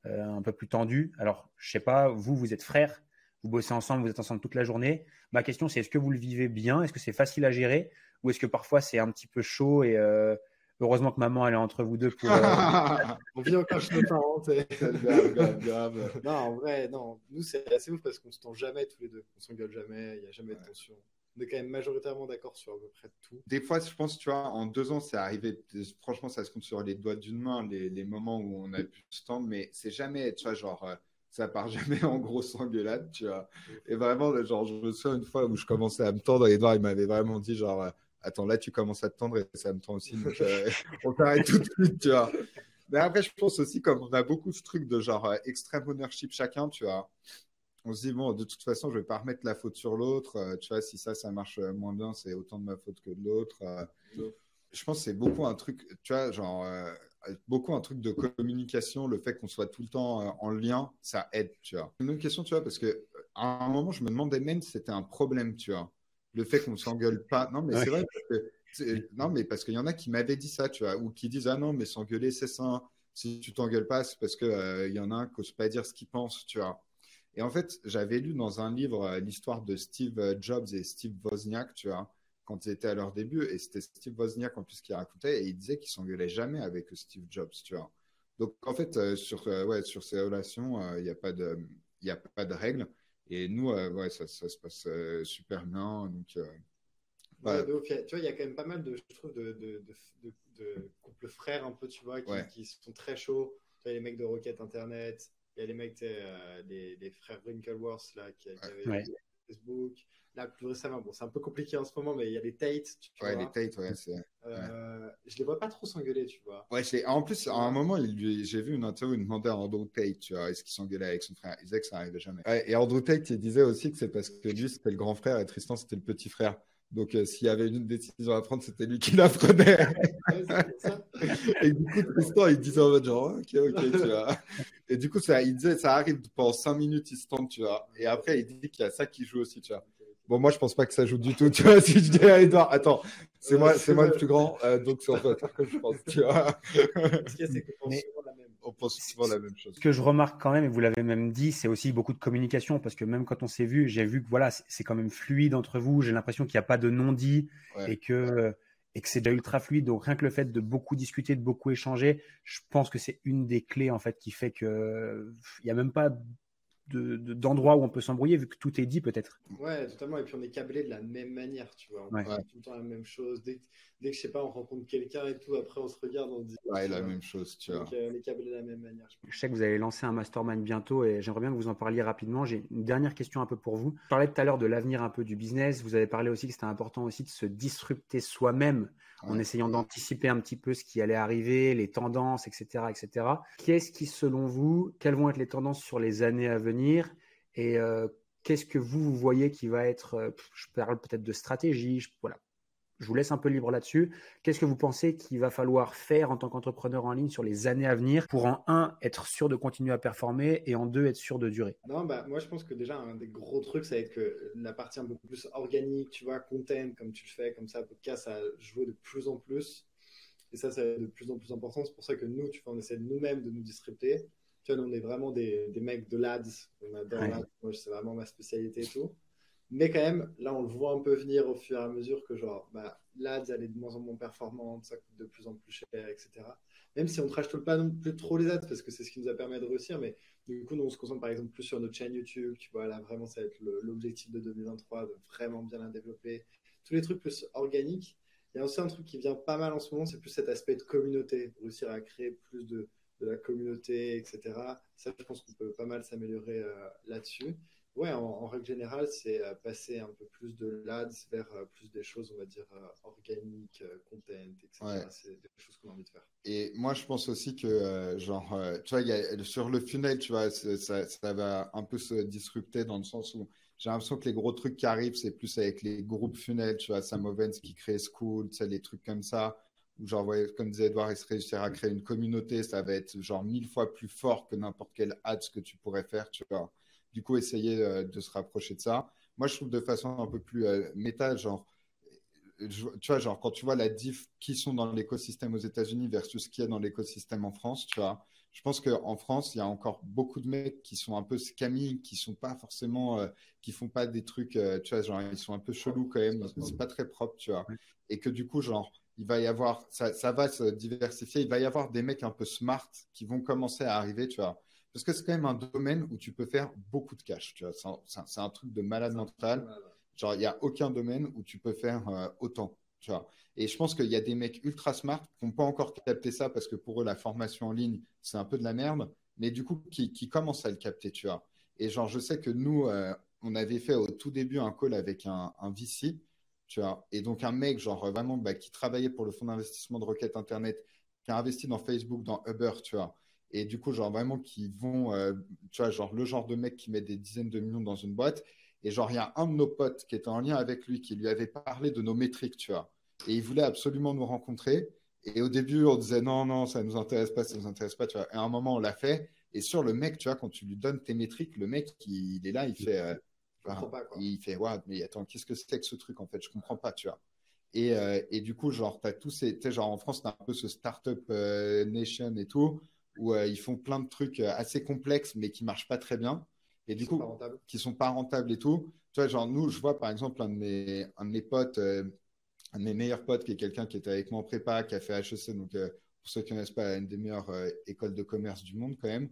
un peu plus tendu. Alors, je sais pas, vous, vous êtes frères vous bossez ensemble, vous êtes ensemble toute la journée. Ma question, c'est est-ce que vous le vivez bien? Est-ce que c'est facile à gérer? Ou est-ce que parfois c'est un petit peu chaud et euh, heureusement que maman elle est entre vous deux pour. Euh, on vit encore chez nos parents. non, en vrai, non. Nous, c'est assez ouf parce qu'on se tend jamais tous les deux. On s'engueule jamais, il n'y a jamais de tension. On est quand même majoritairement d'accord sur à peu près tout. Des fois, je pense, tu vois, en deux ans, c'est arrivé. Franchement, ça se compte sur les doigts d'une main, les, moments où on a pu se tendre, mais c'est jamais, tu vois, genre. Euh, ça part jamais en grosse engueulade, tu vois. Et vraiment, genre, je me souviens une fois où je commençais à me tendre, et Edouard, il m'avait vraiment dit, genre, euh, attends, là, tu commences à te tendre et ça me tend aussi, euh, on t'arrête tout de suite, tu vois. Mais après, je pense aussi, comme on a beaucoup ce truc de genre euh, extreme ownership chacun, tu vois, on se dit, bon, de toute façon, je vais pas remettre la faute sur l'autre, tu vois, si ça, ça marche moins bien, c'est autant de ma faute que de l'autre. je pense que c'est beaucoup un truc, tu vois, genre, beaucoup un truc de communication, le fait qu'on soit tout le temps euh, en lien, ça aide, tu vois. Une autre question, tu vois, parce que euh, à un moment, je me demandais même si c'était un problème, tu vois. Le fait qu'on s'engueule pas. Non, mais c'est vrai que, non, mais parce qu'il y en a qui m'avaient dit ça, tu vois, ou qui disent, ah non, mais s'engueuler, c'est ça. Si tu t'engueules pas, c'est parce qu'il euh, il y en a un qui n'ose pas dire ce qu'il pense, tu vois. Et en fait, j'avais lu dans un livre l'histoire de Steve Jobs et Steve Wozniak, tu vois quand ils étaient à leur début, et c'était Steve Wozniak en plus qui racontait, et il disait qu'il s'engueulait jamais avec Steve Jobs, tu vois. Donc en fait, euh, sur, euh, ouais, sur ces relations, euh, il n'y a pas de, il a pas de règles. Et nous, ouais, ça, ça, se passe super bien. Donc, tu vois, il y a quand même pas mal de, je trouve, de, de, de, de couples frères un peu, tu vois, qui, qui sont très chauds. Tu vois, les mecs de Rocket Internet, il y a les mecs, les, les, frères Winkleworth là, qui, qui avaient Facebook. Là, plus récemment, bon, c'est un peu compliqué en ce moment, mais il y a les Tate. Tu ouais, les Tate, ouais. C'est euh, Je les vois pas trop s'engueuler, tu vois. Ouais, en plus, à un moment, j'ai vu une interview, il demandait à Andrew Tate, tu vois, est-ce qu'il s'engueulait avec son frère Il disait que ça n'arrivait jamais. et Andrew Tate, il disait aussi que c'est parce que lui, c'était le grand frère et Tristan, c'était le petit frère. Donc, euh, s'il y avait une décision à prendre, c'était lui qui la prenait. et du coup, Tristan, il disait en mode genre, ok, ok, tu vois. Et du coup, ça, il disait, ça arrive pendant 5 minutes, il se tente, tu vois. Et après, il dit qu'il y a ça qui joue aussi, tu vois. Bon, moi, je pense pas que ça joue du tout. Tu vois, si je dis à Edouard, attends, c'est moi, c'est moi le plus grand, euh, donc c'est en fait que je pense. Tu vois. Ce qu'il y a, c'est que on pense souvent la même chose. Ce que je remarque quand même, et vous l'avez même dit, c'est aussi beaucoup de communication parce que même quand on s'est vu, j'ai vu que voilà, c'est quand même fluide entre vous. J'ai l'impression qu'il n'y a pas de non-dit et que et que c'est déjà ultra fluide. Donc rien que le fait de beaucoup discuter, de beaucoup échanger, je pense que c'est une des clés en fait qui fait que il n'y a même pas d'endroits où on peut s'embrouiller vu que tout est dit peut-être. Ouais, totalement. Et puis on est câblé de la même manière, tu vois. On fait tout le temps la même chose. Dès, dès que je sais pas, on rencontre quelqu'un et tout, après on se regarde, on dit. Ouais, la même chose, tu vois. Euh, on est câblé de la même manière. Je, sais que vous allez lancer un mastermind bientôt et j'aimerais bien que vous en parliez rapidement. J'ai une dernière question un peu pour vous. Je parlais tout à l'heure de l'avenir un peu du business. Vous avez parlé aussi que c'était important aussi de se disrupter soi-même en essayant d'anticiper un petit peu ce qui allait arriver, les tendances, etc., etc. Qu'est-ce qui, selon vous, quelles vont être les tendances sur les années à venir et euh, qu'est-ce que vous, vous voyez qui va être, euh, je parle peut-être de stratégie, voilà, je vous laisse un peu libre là-dessus. Qu'est-ce que vous pensez qu'il va falloir faire en tant qu'entrepreneur en ligne sur les années à venir pour en un être sûr de continuer à performer et en deux être sûr de durer? Non, bah moi je pense que déjà un des gros trucs ça va être que la partie un peu plus organique, tu vois, content comme tu le fais, comme ça, podcast, ça joue de plus en plus. Et ça, c'est de plus en plus important. C'est pour ça que nous, tu vois, on essaie nous-mêmes de nous disrupter. Tu vois, nous, on est vraiment des, des mecs de lads. On adore Moi, c'est vraiment ma spécialité et tout. Mais quand même, là, on le voit un peu venir au fur et à mesure que, genre, bah, l'ADS, elle est de moins en moins performante, ça coûte de plus en plus cher, etc. Même si on ne trash pas non plus trop les ads, parce que c'est ce qui nous a permis de réussir, mais du coup, nous, on se concentre par exemple plus sur notre chaîne YouTube, tu vois, là, vraiment, ça va être l'objectif de 2023, de vraiment bien la développer. Tous les trucs plus organiques. Il y a aussi un truc qui vient pas mal en ce moment, c'est plus cet aspect de communauté, réussir à créer plus de, de la communauté, etc. Ça, je pense qu'on peut pas mal s'améliorer euh, là-dessus. Ouais, en, règle générale, c'est euh, passer un peu plus de l'ADS vers euh, plus des choses, on va dire, euh, organiques, content, etc. C'est des choses qu'on a envie de faire. Et moi, je pense aussi que, genre, tu vois, y a, sur le funnel, tu vois, ça, ça, va un peu se disrupter dans le sens où j'ai l'impression que les gros trucs qui arrivent, c'est plus avec les groupes funnels, tu vois, Sam Ovens qui crée School, tu sais, les trucs comme ça. Où genre, comme disait Edouard, il se réussir à créer une communauté, ça va être genre mille fois plus fort que n'importe quel ads que tu pourrais faire, tu vois du coup, essayer euh, de se rapprocher de ça. Moi, je trouve de façon un peu plus euh, méta, genre, tu vois, genre, quand tu vois la diff qui sont dans l'écosystème aux États-Unis versus qui est dans l'écosystème en France, tu vois, je pense qu'en France, il y a encore beaucoup de mecs qui sont un peu scammy, qui sont pas forcément, euh, qui font pas des trucs, tu vois, genre, ils sont un peu chelous quand même, c'est pas très propre, tu vois. Et que du coup, genre, il va y avoir, ça, ça va se diversifier, il va y avoir des mecs un peu smart qui vont commencer à arriver, tu vois. Parce que c'est quand même un domaine où tu peux faire beaucoup de cash. Tu vois, c'est un, truc de malade mental. Genre, il n'y a aucun domaine où tu peux faire euh, autant. Tu vois. Et je pense qu'il y a des mecs ultra smart qui n'ont pas encore capté ça parce que pour eux, la formation en ligne, c'est un peu de la merde. Mais du coup, qui, qui commencent à le capter, tu vois. Et genre, je sais que nous, euh, on avait fait au tout début un call avec un, un VC, tu vois. Et donc, un mec, genre, vraiment, bah, qui travaillait pour le fonds d'investissement de requête Internet, qui a investi dans Facebook, dans Uber, tu vois et du coup, genre vraiment qui vont, euh, tu vois, genre le genre de mec qui met des dizaines de millions dans une boîte. Et genre, il y a un de nos potes qui était en lien avec lui, qui lui avait parlé de nos métriques, tu vois. Et il voulait absolument nous rencontrer. Et au début, on disait non, non, ça ne nous intéresse pas, ça ne nous intéresse pas, tu vois. Et à un moment, on l'a fait. Et sur le mec, tu vois, quand tu lui donnes tes métriques, le mec, il, est là, il fait. Euh, pas, Il fait, ouais, mais attends, qu'est-ce que c'est que ce truc, en fait? Je comprends pas, tu vois. Et, euh, et du coup, genre, tu as tous ces. Tu sais, genre, en France, tu as un peu ce startup nation et tout où euh, ils font plein de trucs euh, assez complexes mais qui marchent pas très bien et du coup qui sont pas rentables et tout. Tu vois, genre nous, je vois par exemple un de mes, un de mes potes, euh, un de mes meilleurs potes qui est quelqu'un qui était avec moi en prépa, qui a fait HEC, donc pour ceux qui connaissent pas, une des meilleures écoles de commerce du monde quand même.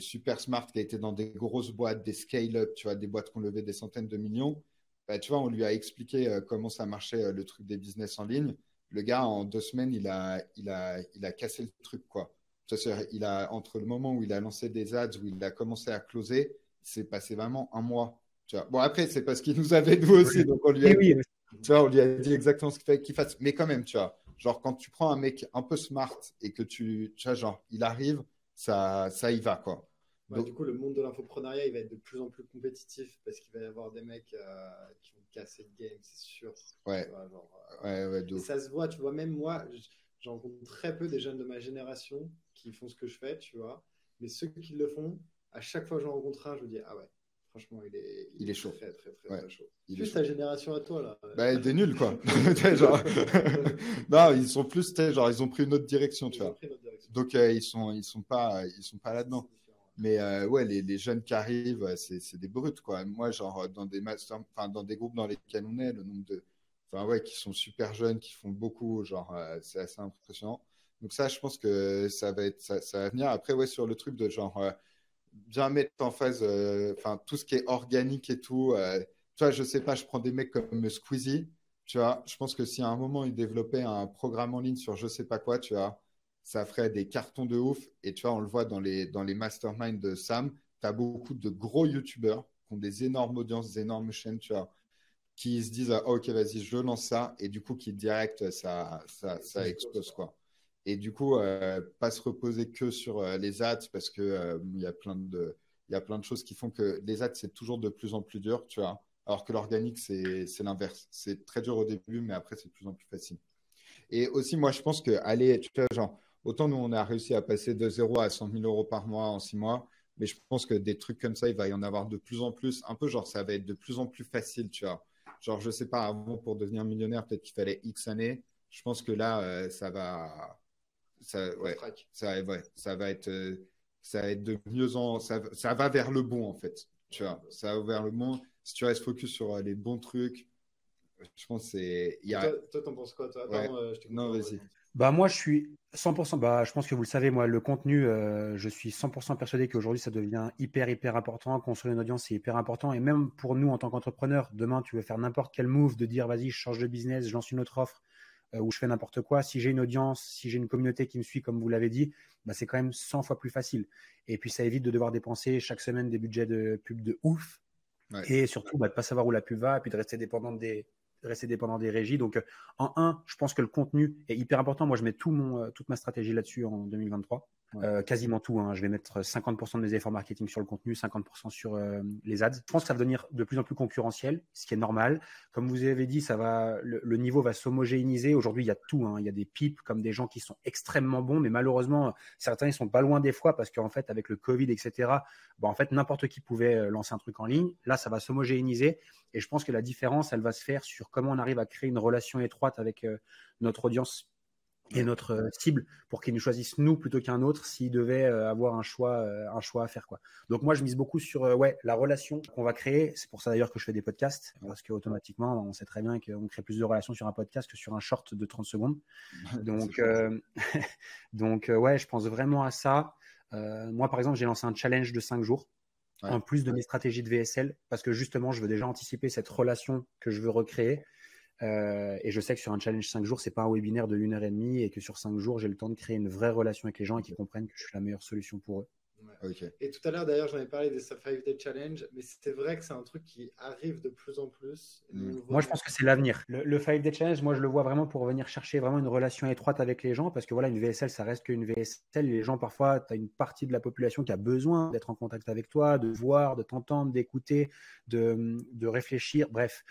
Super smart, qui a été dans des grosses boîtes, des scale-up, tu vois, des boîtes qui ont levé des centaines de millions. Bah, tu vois, on lui a expliqué comment ça marchait le truc des business en ligne. Le gars, en deux semaines, il a, il a, il a cassé le truc, quoi il a, entre le moment où il a lancé des ads, où il a commencé à closer, c'est passé vraiment un mois. Tu vois. Bon, après, c'est parce qu'il nous avait nous aussi, donc on lui, a dit, tu vois, on lui a dit exactement ce qu'il fallait qu'il fasse. Mais quand même, tu vois, genre, quand tu prends un mec un peu smart et que tu, tu vois, genre, il arrive, ça, ça y va, quoi. donc, du coup, le monde de l'infoprenariat, il va être de plus en plus compétitif parce qu'il va y avoir des mecs euh, qui vont casser le game, c'est sûr. Ouais. ouais, ouais, ça se voit, tu vois, même moi, j'en rencontre très peu des jeunes de ma génération qui font ce que je fais, tu vois. Mais ceux qui le font, à chaque fois que j'en rencontre un, je me dis, ah ouais, franchement, il est, il, est chaud. Très, très, très, chaud. Il plus ta génération à toi, là. Bah, des nuls, quoi. genre... non, ils sont plus, genre, ils ont pris une autre direction, tu vois. Donc ils sont ils sont pas ils sont pas là-dedans. Mais ouais, les, les, jeunes qui arrivent, c'est des brutes quoi. Moi, genre dans des master, enfin dans des groupes dans lesquels on est, le nombre de, enfin ouais, qui sont super jeunes, qui font beaucoup, genre c'est assez impressionnant. Donc ça, je pense que ça va être ça, ça va venir. Après ouais, sur le truc de genre bien mettre en phase, enfin tout ce qui est organique et tout. tu vois, je sais pas, je prends des mecs comme Squeezie tu vois, je pense que si à un moment il développait un programme en ligne sur je sais pas quoi, tu vois, ça ferait des cartons de ouf. Et tu vois, on le voit dans les, dans les masterminds de Sam, tu as beaucoup de gros youtubeurs qui ont des énormes audiences, des énormes chaînes, tu vois, qui se disent ah, ok, vas-y, je lance ça. Et du coup, qui direct, ça, ça, ça explose, quoi. Et du coup, euh, pas se reposer que sur euh, les ads parce que euh, il y a plein de, il y a plein de choses qui font que les ads c'est toujours de plus en plus dur, tu vois. Alors que l'organique, c'est l'inverse. C'est très dur au début, mais après, c'est de plus en plus facile. Et aussi, moi, je pense que aller, tu vois, genre, autant nous, on a réussi à passer de 0 à 100 000 euros par mois en 6 mois, mais je pense que des trucs comme ça, il va y en avoir de plus en plus. Un peu genre, ça va être de plus en plus facile, tu vois. Genre, je sais pas, avant, pour devenir millionnaire, peut-être qu'il fallait X années. Je pense que là, ça va. Ça, ouais, ça, ouais, ça va être. Euh, ça va être de mieux en. Ça, ça va vers le bon, en fait. Tu vois, ça va vers le bon si tu restes focus sur euh, les bons trucs, je pense que c'est. A... Toi, t'en penses quoi toi? Euh, Non, vas-y. Bah moi je suis 100%, bah je pense que vous le savez, moi le contenu, euh, je suis 100% persuadé qu'aujourd'hui ça devient hyper hyper important, construire une audience c'est hyper important et même pour nous en tant qu'entrepreneur, demain tu veux faire n'importe quel move de dire vas-y je change de business, je lance une autre offre ou je fais n'importe quoi, si j'ai une audience, si j'ai une communauté qui me suit comme vous l'avez dit, bah c'est quand même 100 fois plus facile et puis ça évite de devoir dépenser chaque semaine des budgets de pub de ouf et surtout, bah, de pas savoir où la pub va, et puis de rester dépendant des, rester dépendant des régies. Donc, euh, en un, je pense que le contenu est hyper important. Moi, je mets tout mon, euh, toute ma stratégie là-dessus en 2023. Euh, quasiment tout. Hein. Je vais mettre 50% de mes efforts marketing sur le contenu, 50% sur euh, les ads. Je pense que ça va devenir de plus en plus concurrentiel, ce qui est normal. Comme vous avez dit, ça va, le, niveau va s'homogénéiser. Aujourd'hui, il y a tout. Hein. Il y a des pipes comme des gens qui sont extrêmement bons, mais malheureusement, certains ils sont pas loin des fois parce qu'en fait, avec le Covid, etc. Bah, en fait, n'importe qui pouvait euh, lancer un truc en ligne. Là, ça va s'homogénéiser. Et je pense que la différence, elle va se faire sur comment on arrive à créer une relation étroite avec notre audience et notre euh, cible pour qu'ils nous choisissent nous plutôt qu'un autre s'ils devaient euh, avoir un choix euh, un choix à faire quoi. Donc moi je mise beaucoup sur ouais la relation qu'on va créer. C'est pour ça d'ailleurs que je fais des podcasts parce que automatiquement on sait très bien qu'on crée plus de relations sur un podcast que sur un short de 30 secondes. Donc donc ouais je pense vraiment à ça. moi par exemple j'ai lancé un challenge de 5 jours. En plus de mes stratégies de VSL, parce que justement, je veux déjà anticiper cette relation que je veux recréer euh, et je sais que sur un challenge 5 jours, c'est pas un webinaire de 1 heure et demie et que sur 5 jours, j'ai le temps de créer une vraie relation avec les gens et qu'ils comprennent que je suis la meilleure solution pour eux. Et tout à l'heure, d'ailleurs, j'en ai parlé des 5 Day Challenge, mais c'est vrai que c'est un truc qui arrive de plus en plus. Mm. Moi, je pense que c'est l'avenir. Le, le 5 Day Challenge, moi, je le vois vraiment pour venir chercher vraiment une relation étroite avec les gens, parce que voilà, une VSL, ça reste qu'une VSL. Les gens, parfois, tu as une partie de la population qui a besoin d'être en contact avec toi, de voir, de t'entendre, d'écouter, de, de réfléchir, bref.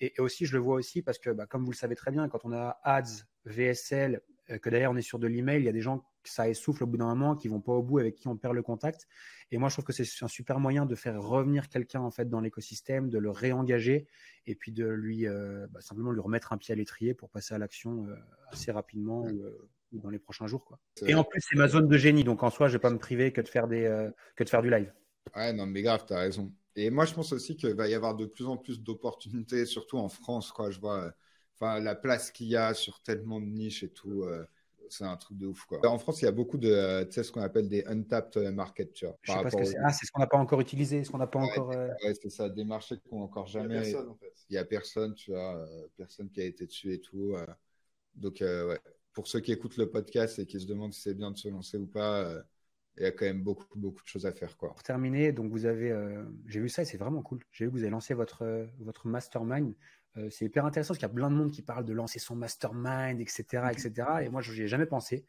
Et, aussi, je le vois aussi parce que, bah, comme vous le savez très bien, quand on a ads, VSL, euh, que d'ailleurs on est sur de l'email, il y a des gens que ça essouffle au bout d'un moment, qui vont pas au bout, avec qui on perd le contact. Et moi, je trouve que c'est un super moyen de faire revenir quelqu'un en fait dans l'écosystème, de le réengager et puis de lui euh, bah, simplement lui remettre un pied à l'étrier pour passer à l'action euh, assez rapidement ou, dans les prochains jours. Quoi. Et en plus, c'est ma zone de génie, donc en soi, je vais pas me priver que de faire des que de faire du live. Ouais, non, mais grave, tu as raison. Et moi, je pense aussi qu'il va y avoir de plus en plus d'opportunités, surtout en France. Quoi. Je vois enfin, la place qu'il y a sur tellement de niches et tout. Euh, c'est un truc de ouf. Quoi. En France, il y a beaucoup de tu sais, ce qu'on appelle des untapped markets. Tu vois, je sais pas ce que c'est. Ah, c'est ce qu'on n'a pas encore utilisé, ce qu'on n'a pas encore. Euh, ouais, c'est ça, des marchés qu'on encore jamais. Il n'y a personne, en fait. Il y a personne, tu vois, euh, personne qui a été dessus et tout. Donc, ouais. Pour ceux qui écoutent le podcast et qui se demandent si c'est bien de se lancer ou pas, il y a quand même beaucoup, beaucoup de choses à faire. Quoi. Pour terminer, donc vous avez, euh, j'ai vu ça et c'est vraiment cool. J'ai vu que vous avez lancé votre, euh, votre mastermind. Euh, c'est hyper intéressant parce qu'il y a plein de monde qui parle de lancer son mastermind, etc., etc. Et moi, je n'y ai jamais pensé.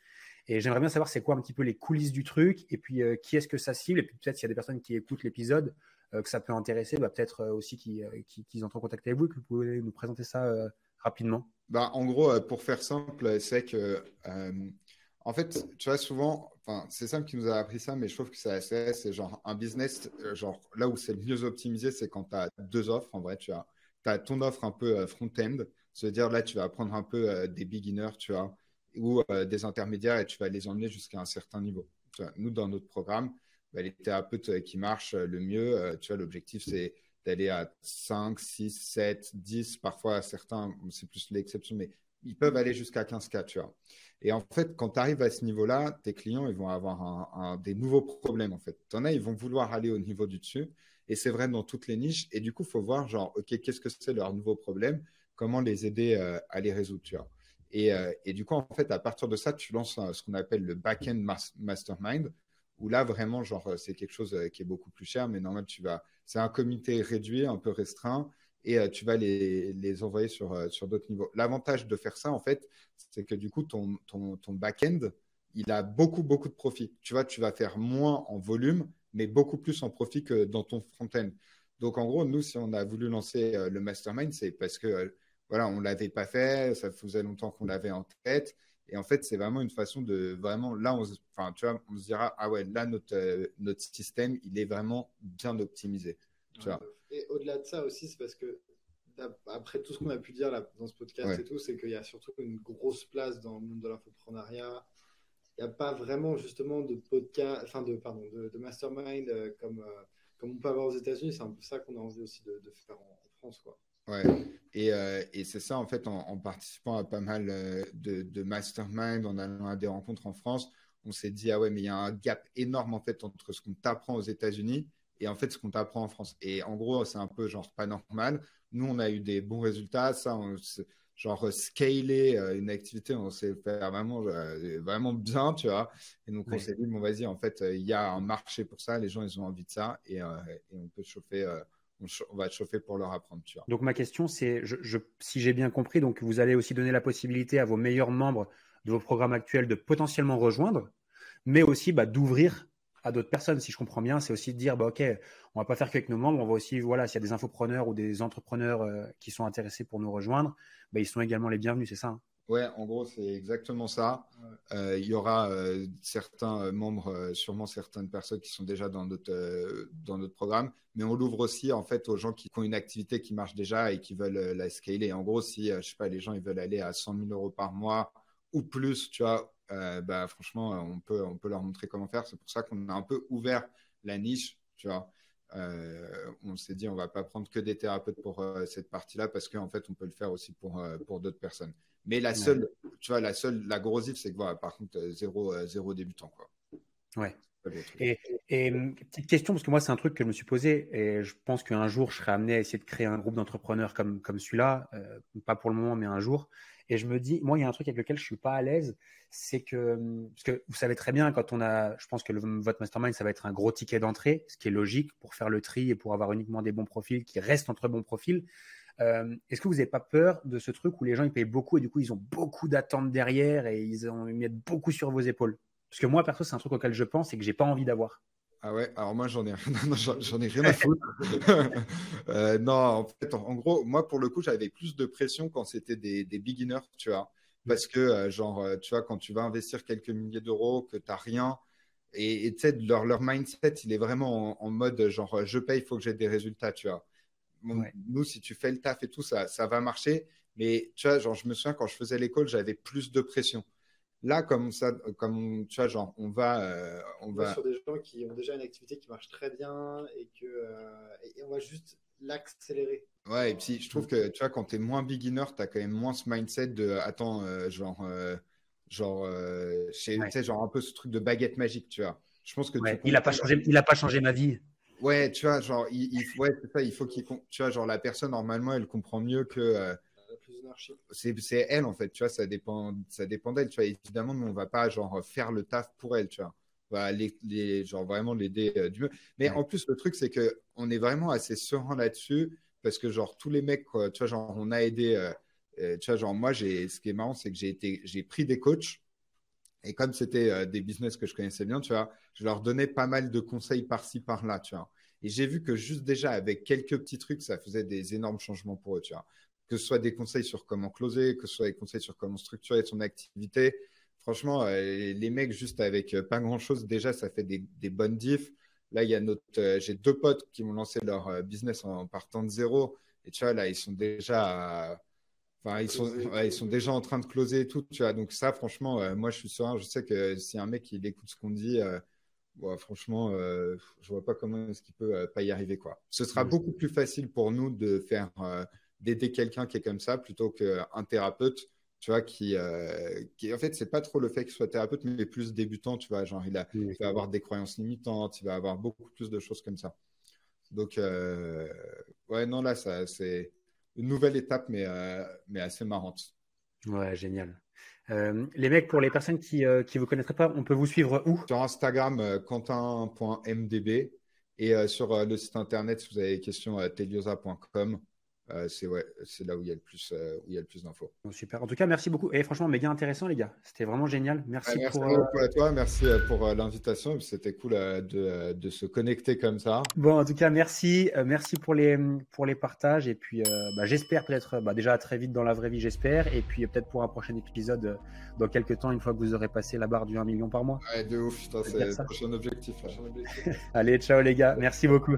Et j'aimerais bien savoir c'est quoi un petit peu les coulisses du truc et puis qui est-ce que ça cible. Et puis peut-être s'il y a des personnes qui écoutent l'épisode que ça peut intéresser, bah, peut-être aussi qu'ils qui, entrent en contact avec vous que vous pouvez nous présenter ça rapidement. Bah, en gros, pour faire simple, c'est que en fait, tu vois, souvent, enfin, c'est Sam qui nous a appris ça, mais je trouve que c'est genre un business, euh, genre là où c'est le mieux optimisé, c'est quand tu as deux offres. En vrai, tu as, ton offre un peu euh, front-end, c'est-à-dire là, tu vas apprendre un peu euh, des beginners, tu vois, ou des intermédiaires et tu vas les emmener jusqu'à un certain niveau. nous, dans notre programme, bah, les thérapeutes qui marchent le mieux, tu vois, l'objectif, c'est d'aller à 5, 6, 7, 10, parfois certains, c'est plus l'exception, mais ils peuvent aller jusqu'à 15K, tu vois. Et en fait, quand tu arrives à ce niveau-là, tes clients, ils vont avoir des nouveaux problèmes, en fait. Tu en as, ils vont vouloir aller au niveau du dessus. Et c'est vrai dans toutes les niches. Et du coup, il faut voir, genre, OK, qu'est-ce que c'est leur nouveau problème? Comment les aider euh, à les résoudre, tu vois? Et, euh, et, du coup, en fait, à partir de ça, tu lances ce qu'on appelle le back-end mastermind, où là, vraiment, genre, c'est quelque chose euh, qui est beaucoup plus cher, mais normal, tu vas. C'est un comité réduit, un peu restreint, et tu vas les, les envoyer sur, sur d'autres niveaux. L'avantage de faire ça, en fait, c'est que du coup, ton, ton, ton back-end, il a beaucoup, beaucoup de profit. Tu vois, tu vas faire moins en volume, mais beaucoup plus en profit que dans ton front-end. Donc, en gros, nous, si on a voulu lancer euh, le mastermind, c'est parce que, euh, voilà, on l'avait pas fait, ça faisait longtemps qu'on l'avait en tête. Et en fait, c'est vraiment une façon de vraiment, là, on, enfin, tu vois, on se dira, ah ouais, là, notre, euh, notre système, il est vraiment bien optimisé. Et au-delà de ça aussi, c'est parce que, après tout ce qu'on a pu dire là, dans ce podcast et tout, c'est qu'il y a surtout une grosse place dans le monde de l'infoprenariat, il n'y a pas vraiment justement de podcast, enfin de, pardon, de, mastermind euh, comme, euh, comme on peut avoir aux États-Unis. C'est un peu ça qu'on a envie aussi de, faire en, France. Quoi. Ouais, et, euh, et c'est ça en fait en, participant à pas mal de, de, mastermind, en allant à des rencontres en France, on s'est dit ah ouais mais il y a un gap énorme en fait entre ce qu'on t'apprend aux États-Unis et en fait ce qu'on t'apprend en France. Et en gros c'est un peu genre pas normal. Nous on a eu des bons résultats, ça on, genre scaler euh, une activité, on sait faire vraiment, euh, vraiment bien, tu vois. Et donc, on s'est dit, bon, vas-y, en fait, euh, il y a un marché pour ça, les gens, ils ont envie de ça, et, on peut chauffer, on, va chauffer pour leur apprendre, tu vois. Donc, ma question, c'est, je, si j'ai bien compris, donc vous allez aussi donner la possibilité à vos meilleurs membres de vos programmes actuels de potentiellement rejoindre, mais aussi bah, d'ouvrir à d'autres personnes. Si je comprends bien, c'est aussi de dire, bah, OK, on va pas faire qu'avec nos membres, on va aussi, voilà, s'il y a des infopreneurs ou des entrepreneurs euh, qui sont intéressés pour nous rejoindre, bah, ils sont également les bienvenus, c'est ça hein? Ouais, en gros, c'est exactement ça. Euh, il y aura euh, certains membres, sûrement certaines personnes qui sont déjà dans notre, dans notre programme, mais on l'ouvre aussi en fait aux gens qui, ont une activité qui marche déjà et qui veulent la scaler. En gros, si je sais pas, les gens ils veulent aller à 100 000 euros par mois ou plus, tu vois, euh, bah, franchement, on peut, on peut leur montrer comment faire. C'est pour ça qu'on a un peu ouvert la niche, tu vois. Euh, on s'est dit, on va pas prendre que des thérapeutes pour euh, cette partie-là parce qu'en fait, on peut le faire aussi pour, pour d'autres personnes. Mais la seule, tu vois, la seule, la grosse c'est que voilà, par contre, zéro, zéro débutant, quoi. Ouais. Et, et, petite question, parce que moi, c'est un truc que je me suis posé et je pense qu'un jour, je serai amené à essayer de créer un groupe d'entrepreneurs comme, comme celui-là, pas pour le moment, mais un jour. Et je me dis, moi, il y a un truc avec lequel je suis pas à l'aise, c'est que, parce que vous savez très bien, quand on a, je pense que votre mastermind, ça va être un gros ticket d'entrée, ce qui est logique pour faire le tri et pour avoir uniquement des bons profils qui restent entre bons profils. Euh, Est-ce que vous n'avez pas peur de ce truc où les gens ils payent beaucoup et du coup ils ont beaucoup d'attentes derrière et ils, ont, ils mettent beaucoup sur vos épaules? Parce que moi perso c'est un truc auquel je pense et que j'ai pas envie d'avoir. Ah ouais, alors moi j'en ai, j'en ai rien à foutre. euh, non, en fait, en, gros, moi pour le coup, j'avais plus de pression quand c'était des, des beginners, tu vois. Parce que, euh, genre, euh, tu vois, quand tu vas investir quelques milliers d'euros, que tu n'as rien, et tu sais, leur, leur mindset, il est vraiment en, mode genre, je paye, il faut que j'ai des résultats, tu vois. Nous, si tu fais le taf et tout, ça, ça va marcher. Mais tu vois, genre, je me souviens quand je faisais l'école, j'avais plus de pression. Là, comme ça, comme tu vois, genre, on va, euh, on va sur des gens qui ont déjà une activité qui marche très bien et que euh, et on va juste l'accélérer. Ouais, et puis je trouve que tu vois, quand tu es moins beginner, tu as quand même moins ce mindset de attends, euh, genre, genre, chez, sais, genre un peu ce truc de baguette magique, tu vois. Je pense que il a pas changé, il a pas changé ma vie. Ouais, tu vois, genre, il, il ouais, c'est ça, il faut qu'il, tu vois, genre la personne normalement, elle comprend mieux que c'est elle en fait, tu vois, ça dépend, ça dépend d'elle, tu vois. Évidemment, nous on va pas genre faire le taf pour elle, tu vois. On va les, genre vraiment l'aider euh, du mieux. Mais en plus, le truc c'est que on est vraiment assez serein là-dessus parce que genre tous les mecs, tu vois, genre on a aidé, euh, euh, tu vois, genre moi j'ai, ce qui est marrant c'est que j'ai été, j'ai pris des coachs. Et comme c'était des business que je connaissais bien, tu vois, je leur donnais pas mal de conseils par-ci, par-là, tu vois. Et j'ai vu que juste déjà avec quelques petits trucs, ça faisait des énormes changements pour eux, tu vois que ce soit des conseils sur comment closer, que ce soit des conseils sur comment structurer son activité. Franchement, euh, les mecs, juste avec euh, pas grand chose, déjà, ça fait des, bonnes diffs. Là, il y a notre, euh, j'ai deux potes qui m'ont lancé leur business en, partant de zéro. Et tu vois, là, ils sont déjà ils, sont, ils sont déjà en train de closer et tout, tu vois. Donc ça, franchement, moi, je suis serein. Je sais que si un mec, il écoute ce qu'on dit, franchement, je vois pas comment est-ce qu'il peut pas y arriver, quoi. Ce sera beaucoup plus facile pour nous de faire, d'aider quelqu'un qui est comme ça plutôt qu'un thérapeute tu vois, qui, euh, qui en fait, c'est pas trop le fait qu'il soit thérapeute, mais plus débutant, tu vois, genre, il, a, il va avoir des croyances limitantes, il va avoir beaucoup plus de choses comme ça. Donc, euh, ouais, non, là, ça, c'est une nouvelle étape, mais, euh, mais assez marrante. Ouais, génial. les mecs, pour les personnes qui ne vous connaîtraient pas, on peut vous suivre où? Sur Instagram, quentin.mdb et sur le site internet, si vous avez des questions, teliosa.com. Euh, c'est ouais, là où il y a le plus euh, où il y a le plus d'infos. super. En tout cas, merci beaucoup. Et franchement, méga intéressant, les gars. C'était vraiment génial. Merci, merci pour, beaucoup à toi. Merci euh, pour l'invitation. C'était cool de, de, se connecter comme ça. Bon, en tout cas, merci, merci pour les pour les partages. Et puis, bah, j'espère peut-être bah, déjà très vite dans la vraie vie, j'espère. Et puis peut-être pour un prochain épisode dans quelques temps, une fois que vous aurez passé la barre du 1 million par mois. Ouais, de ouf. C'est le prochain objectif. Allez, ciao les gars. Merci beaucoup.